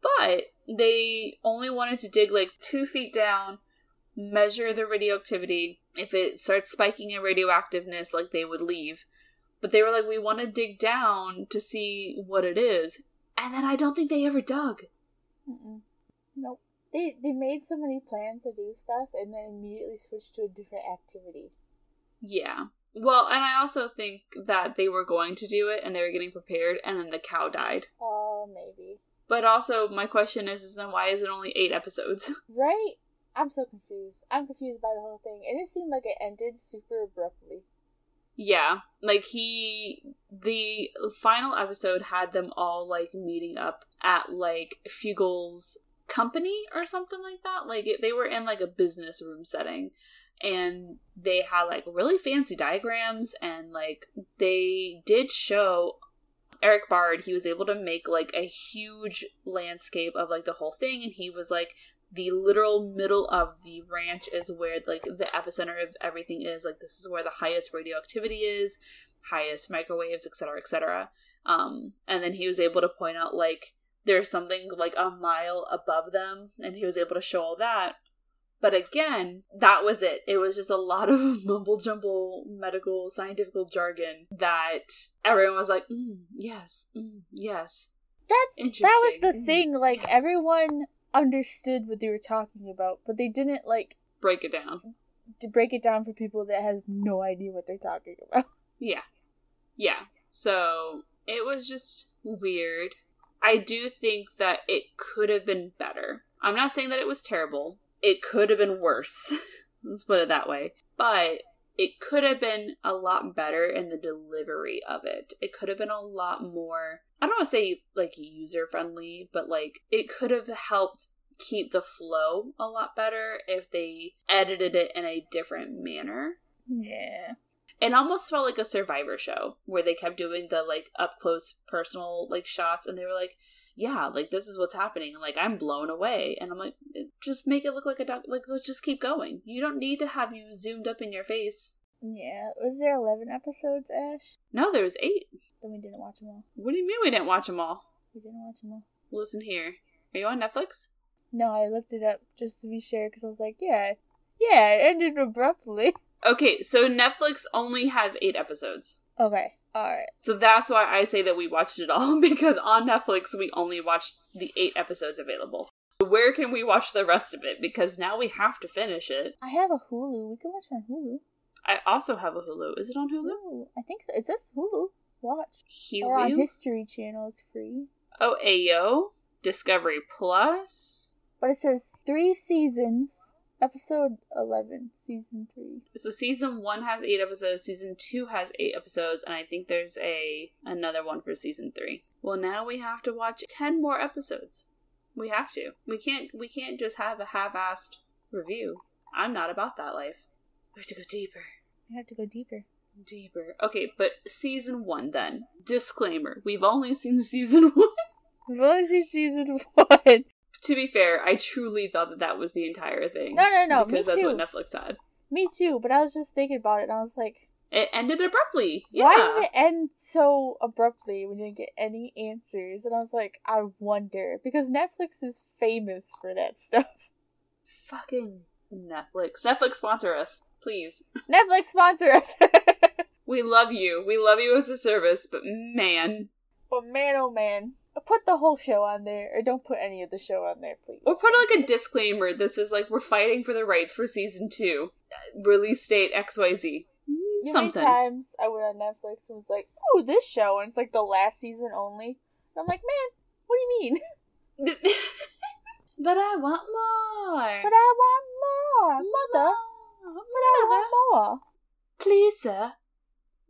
But they only wanted to dig like two feet down, measure the radioactivity. If it starts spiking in radioactiveness, like they would leave. But they were like, we want to dig down to see what it is. And then I don't think they ever dug.
Mm-mm. Nope. They they made so many plans to do stuff and then immediately switched to a different activity.
Yeah. Well, and I also think that they were going to do it and they were getting prepared, and then the cow died.
Oh, maybe.
But also, my question is, is then why is it only eight episodes?
Right? I'm so confused. I'm confused by the whole thing. And it seemed like it ended super abruptly.
yeah, like he, the final episode had them all like meeting up at like Fugal's company or something like that. Like it, they were in like a business room setting, and they had like really fancy diagrams, and like they did show Erik Bard, he was able to make like a huge landscape of like the whole thing, and he was like the literal middle of the ranch is where like the epicenter of everything is. Like this is where the highest radioactivity is, highest microwaves, etc., etc. Um, and then he was able to point out like there's something like a mile above them, and he was able to show all that. But again, that was it. It was just a lot of mumble jumble medical scientific jargon that everyone was like, mm, yes, mm, yes.
That's that was the thing. Like
Yes.
everyone understood what they were talking about, but they didn't like
Break it down.
to break it down for people that have no idea what they're talking about.
Yeah. Yeah. So it was just weird. I do think that it could have been better. I'm not saying that it was terrible. It could have been worse. Let's put it that way. But it could have been a lot better in the delivery of it. It could have been a lot more, I don't want to say like user friendly, but like it could have helped keep the flow a lot better if they edited it in a different manner
Yeah.
it almost felt like a survivor show where they kept doing the like up close personal like shots and they were like yeah like this is what's happening like i'm blown away and i'm like just make it look like a doc like let's just keep going you don't need to have you zoomed up in your face
Yeah. Was there 11 episodes, Ashe?
no there was eight
Then we didn't watch them all.
what do you mean we didn't watch them all
We didn't watch them all.
listen here are you on netflix
No, I looked it up just to be sure because I was like, yeah, yeah, it ended abruptly.
okay so netflix only has eight episodes
Okay, alright.
so that's why I say that we watched it all because on Netflix we only watched the eight episodes available. Where can we watch the rest of it? Because now we have to finish it.
I have a Hulu. We can watch it on Hulu.
I also have a Hulu. Is it on Hulu?
Hulu. I think so. It says Hulu. Watch. Or on History Channel. is free.
Oh, Ayo. Discovery Plus.
But it says three seasons. Episode 11, season 3.
So season one has eight episodes. Season two has eight episodes, and I think there's a another one for season three. Well, now we have to watch ten more episodes. We have to. We can't. We can't just have a half-assed review. I'm not about that life. We have to go deeper.
we have to go deeper.
Deeper. Okay, but season one then. Disclaimer: We've only seen season one.
We've only seen season 1.
To be fair, I truly thought that that was the entire thing.
No, no, no,
because
me
that's
too.
what Netflix had.
Me too, but I was just thinking about it and I was like,
It ended abruptly. Yeah.
why did it end so abruptly? We didn't get any answers. And I was like, I wonder. Because Netflix is famous for that stuff.
Fucking Netflix. Netflix sponsor us, please.
Netflix sponsor us.
We love you. We love you as a service, but man.
but man, oh man. Put the whole show on there, or don't put any of the show on there, please.
Or put like a disclaimer. This is like we're fighting for the rights for season two. Release date XYZ.
You how many
Something.
times I went on Netflix and was like, "Ooh, this show," and it's like the last season only. And I'm like, man, what do you mean?
but I want more.
But I want more, mother.
More.
But I want more.
Please, sir,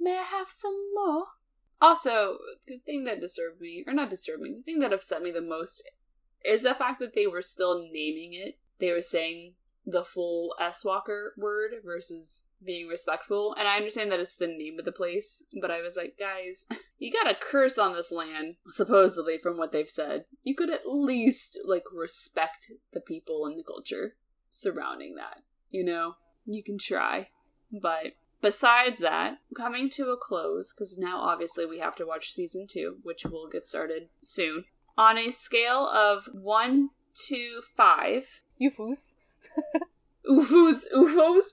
may I have some more? Also, the thing that disturbed me, or not disturbed me, the thing that upset me the most is the fact that they were still naming it. They were saying the full S Walker word versus being respectful. And I understand that it's the name of the place, but I was like, guys, you got a curse on this land, supposedly, from what they've said. You could at least, like, respect the people and the culture surrounding that. You know? You can try. But besides that, coming to a close, because now obviously we have to watch season two, which will get started soon. On a scale of one to five,
UFOs.
UFOs, UFOs,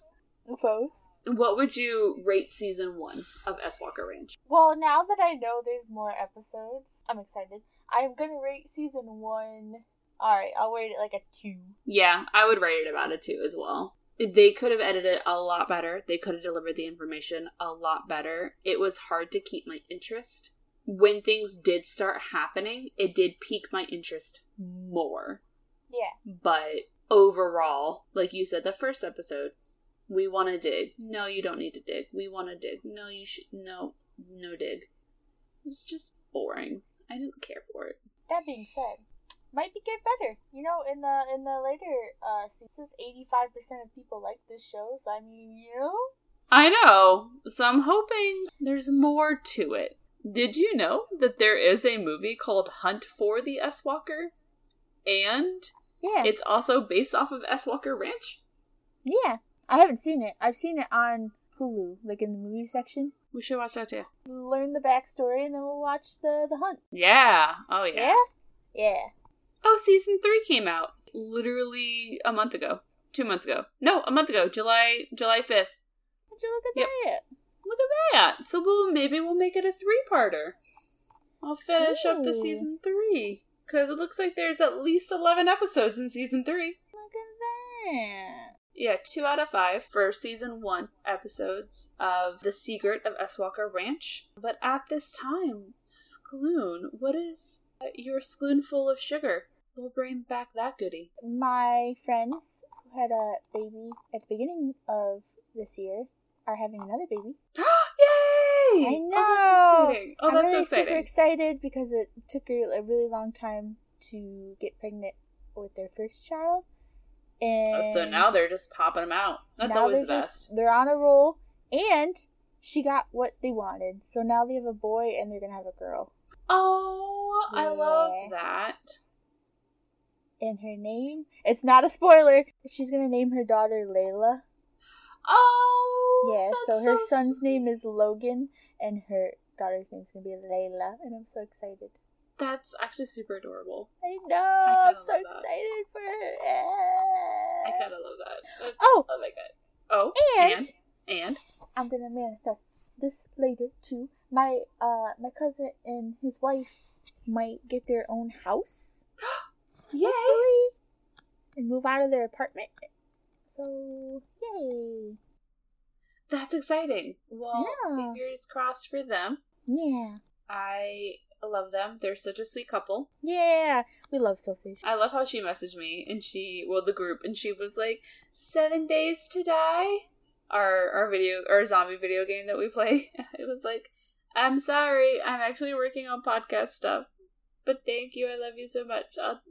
UFOs.
what would you rate season one of S Walker Ranch?
Well, now that I know there's more episodes, I'm excited. I'm gonna rate season one. Alright, I'll rate it like a two.
Yeah, I would rate it about a two as well. They could have edited a lot better. They could have delivered the information a lot better. It was hard to keep my interest. When things did start happening, it did pique my interest more.
Yeah.
But overall, like you said, the first episode, we want to dig. No, you don't need to dig. We want to dig. No, you should. No, no dig. It was just boring. I didn't care for it.
That being said, might be get better. You know, in the in the later uh seasons, eighty five percent of people like this show. So I mean, you know,
I know. So I'm hoping there's more to it. Did you know that there is a movie called Hunt for the S Walker? And
yeah,
it's also based off of S Walker Ranch?
yeah. I haven't seen it. I've seen it on Hulu, like in the movie section.
We should watch that too.
Learn the backstory, and then we'll watch the the hunt.
Yeah. Oh, yeah.
Yeah. Yeah.
Oh, season three came out literally a month ago. Two months ago. No, a month ago. July July 5th.
Would you look at
Yep.
that?
Look at that. So we'll, maybe we'll make it a three parter. I'll finish up the season three. Because it looks like there's at least 11 episodes in season three.
Look at that.
Yeah, two out of five for season one episodes of The Secret of S. Walker Ranch. But at this time, Skloon, what is uh, your spoonful of sugar? We'll bring back that goodie.
My friends who had a baby at the beginning of this year are having another baby.
Yay!
I
oh,
know.
Oh, that's exciting. Oh,
I'm
that's
really
exciting.
super excited because it took her a really long time to get pregnant with their first child. And
Oh, so now they're just popping them out. That's always the best.
They're on a roll, and she got what they wanted. So now they have a boy, and they're gonna have a girl.
Oh, I love that.
And her name, it's not a spoiler, she's gonna name her daughter Layla.
Oh,
Yeah, so her
so
son's
sweet.
name is Logan, and her daughter's name's gonna be Layla, and I'm so excited.
That's actually super adorable.
I know, I'm so
love that.
excited for her.
I kind of love that. That's-
Oh,
I like it. Oh,
and,
and and
I'm gonna manifest this later too. My uh my cousin and his wife might get their own house.
Yay!
hopefully, and move out of their apartment. So yay!
That's exciting. Well,
Yeah.
fingers crossed for them.
Yeah,
I love them. They're such a sweet couple.
yeah. We love sausage.
I love how she messaged me and she, well, the group, and she was like, Seven Days to Die? Our, our video, our zombie video game that we play. It was like, I'm sorry, I'm actually working on podcast stuff. But thank you, I love you so much. I'll,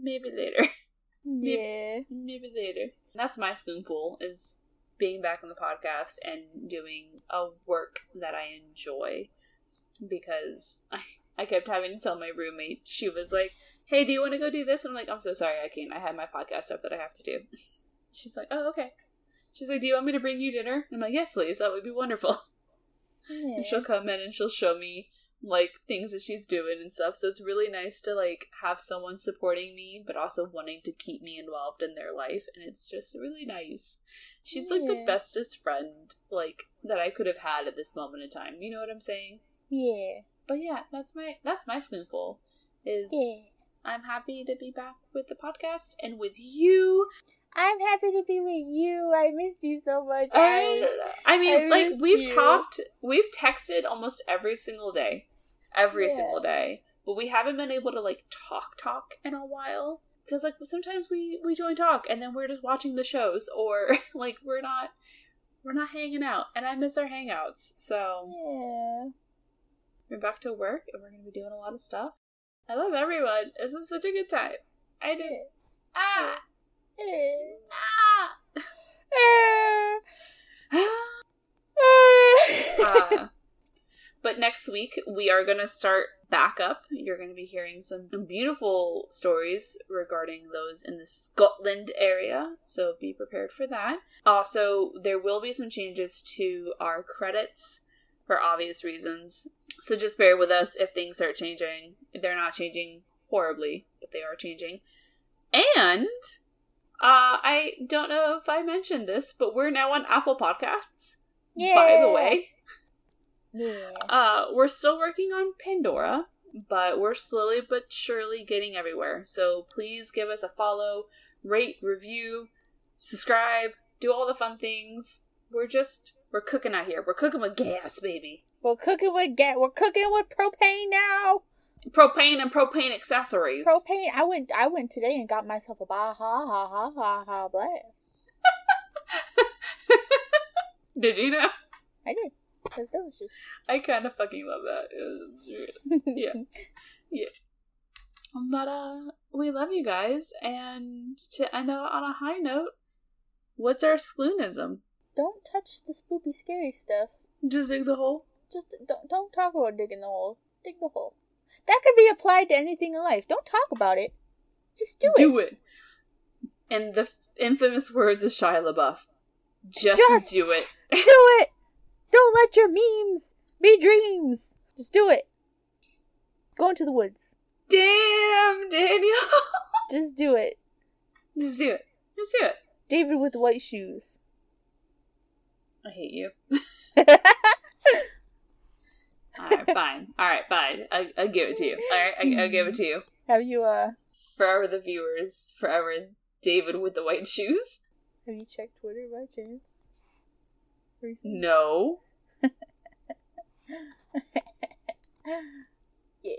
maybe later.
Yeah.
maybe later. That's my spoonful, is being back on the podcast and doing a work that I enjoy. Because I, I kept having to tell my roommate, she was like, hey, do you want to go do this? And I'm like, I'm so sorry, I can't. I have my podcast stuff that I have to do. She's like, oh, okay. She's like, do you want me to bring you dinner? I'm like, yes, please. That would be wonderful.
yeah.
And she'll come in and she'll show me like things that she's doing and stuff. So it's really nice to like have someone supporting me, but also wanting to keep me involved in their life. And it's just really nice. She's like the bestest friend like that I could have had at this moment in time. You know what I'm saying?
Yeah.
But yeah, that's my that's my spoonful. Is
Yeah.
I'm happy to be back with the podcast and with you.
I'm happy to be with you. I missed you so much.
I, I mean,
I
like we've
you.
talked, we've texted almost every single day, every
Yeah.
single day, but we haven't been able to like talk talk in a while because like sometimes we we join talk and then we're just watching the shows or like we're not we're not hanging out and I miss our hangouts. So
Yeah.
we're back to work and we're gonna be doing a lot of stuff. I love everyone. This is such a good time. I just ah
Yeah.
ah.
Ah.
But next week we are going to start back up. You're going to be hearing some beautiful stories regarding those in the Scotland area, so be prepared for that. Also, there will be some changes to our credits for obvious reasons. So just bear with us if things start changing. They're not changing horribly, but they are changing. And uh, I don't know if I mentioned this, but we're now on Apple Podcasts. By the way,
Yeah.
uh, we're still working on Pandora, but we're slowly but surely getting everywhere. So please give us a follow, rate, review, subscribe, do all the fun things. We're just we're cooking out here. We're cooking with gas, baby.
We're cooking with gas. We're cooking with propane now.
Propane and propane accessories.
Propane. I went. I went today and got myself a Baja Ha Ha Ha Ha blast.
Did you know?
I did. It's delicious.
I kind of fucking love that. It was really- Yeah. But uh, we love you guys, and to end out on a high note, what's our skloonism?
Don't touch the spoopy, scary stuff.
Just dig the hole.
Just don't don't talk about digging the hole. Dig the hole. That could be applied to anything in life. Don't talk about it. Just do, it.
do it. And the f- infamous words of Shia LaBeouf. Just,
Just-
do it.
do it. Don't let your memes be dreams. Just do it. Go into the woods.
Damn, Daniel.
Just do it.
Just do it. Just do it.
David with the white shoes.
I hate you. All right, fine. All right, fine. I, I'll give it to you. All right, I, I'll give it to you.
Have you uh
Forever the viewers. Forever David with the white shoes.
have you checked Twitter by chance? Recently?
No.
Yeah.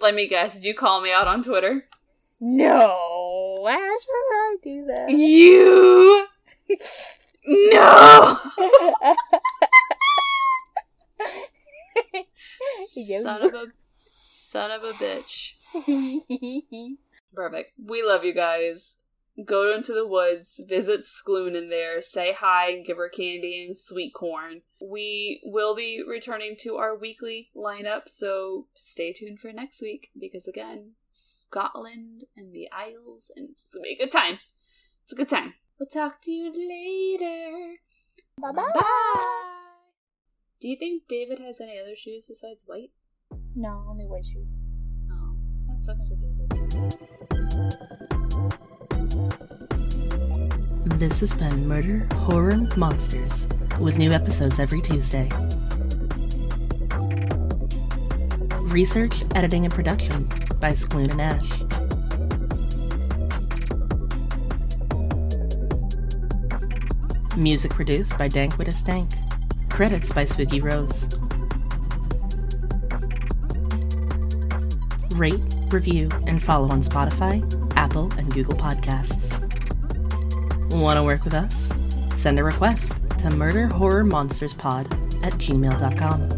Let me guess. Did you call me out on Twitter?
No. Why should I do that?
You. No. Son of a son of a bitch. Perfect. We love you guys. Go into the woods, visit Skloon in there, say hi and give her candy and sweet corn. We will be returning to our weekly lineup, so stay tuned for next week because again, Scotland and the Isles, and it's gonna be a good time. It's a good time. We'll talk to you later.
Bye bye.
Bye. Do you think David has any other shoes besides white?
No, only white shoes.
Oh, that sucks for David.
This has been Murder, Horror, Monsters, with new episodes every Tuesday. Research, editing, and production by Skloon and Ashe. Music produced by Dank with a Stank. Credits by Spooky Rose. Rate, review, and follow on Spotify, Apple, and Google Podcasts. Want to work with us? Send a request to murderhorrormonsterspod at gmail.com.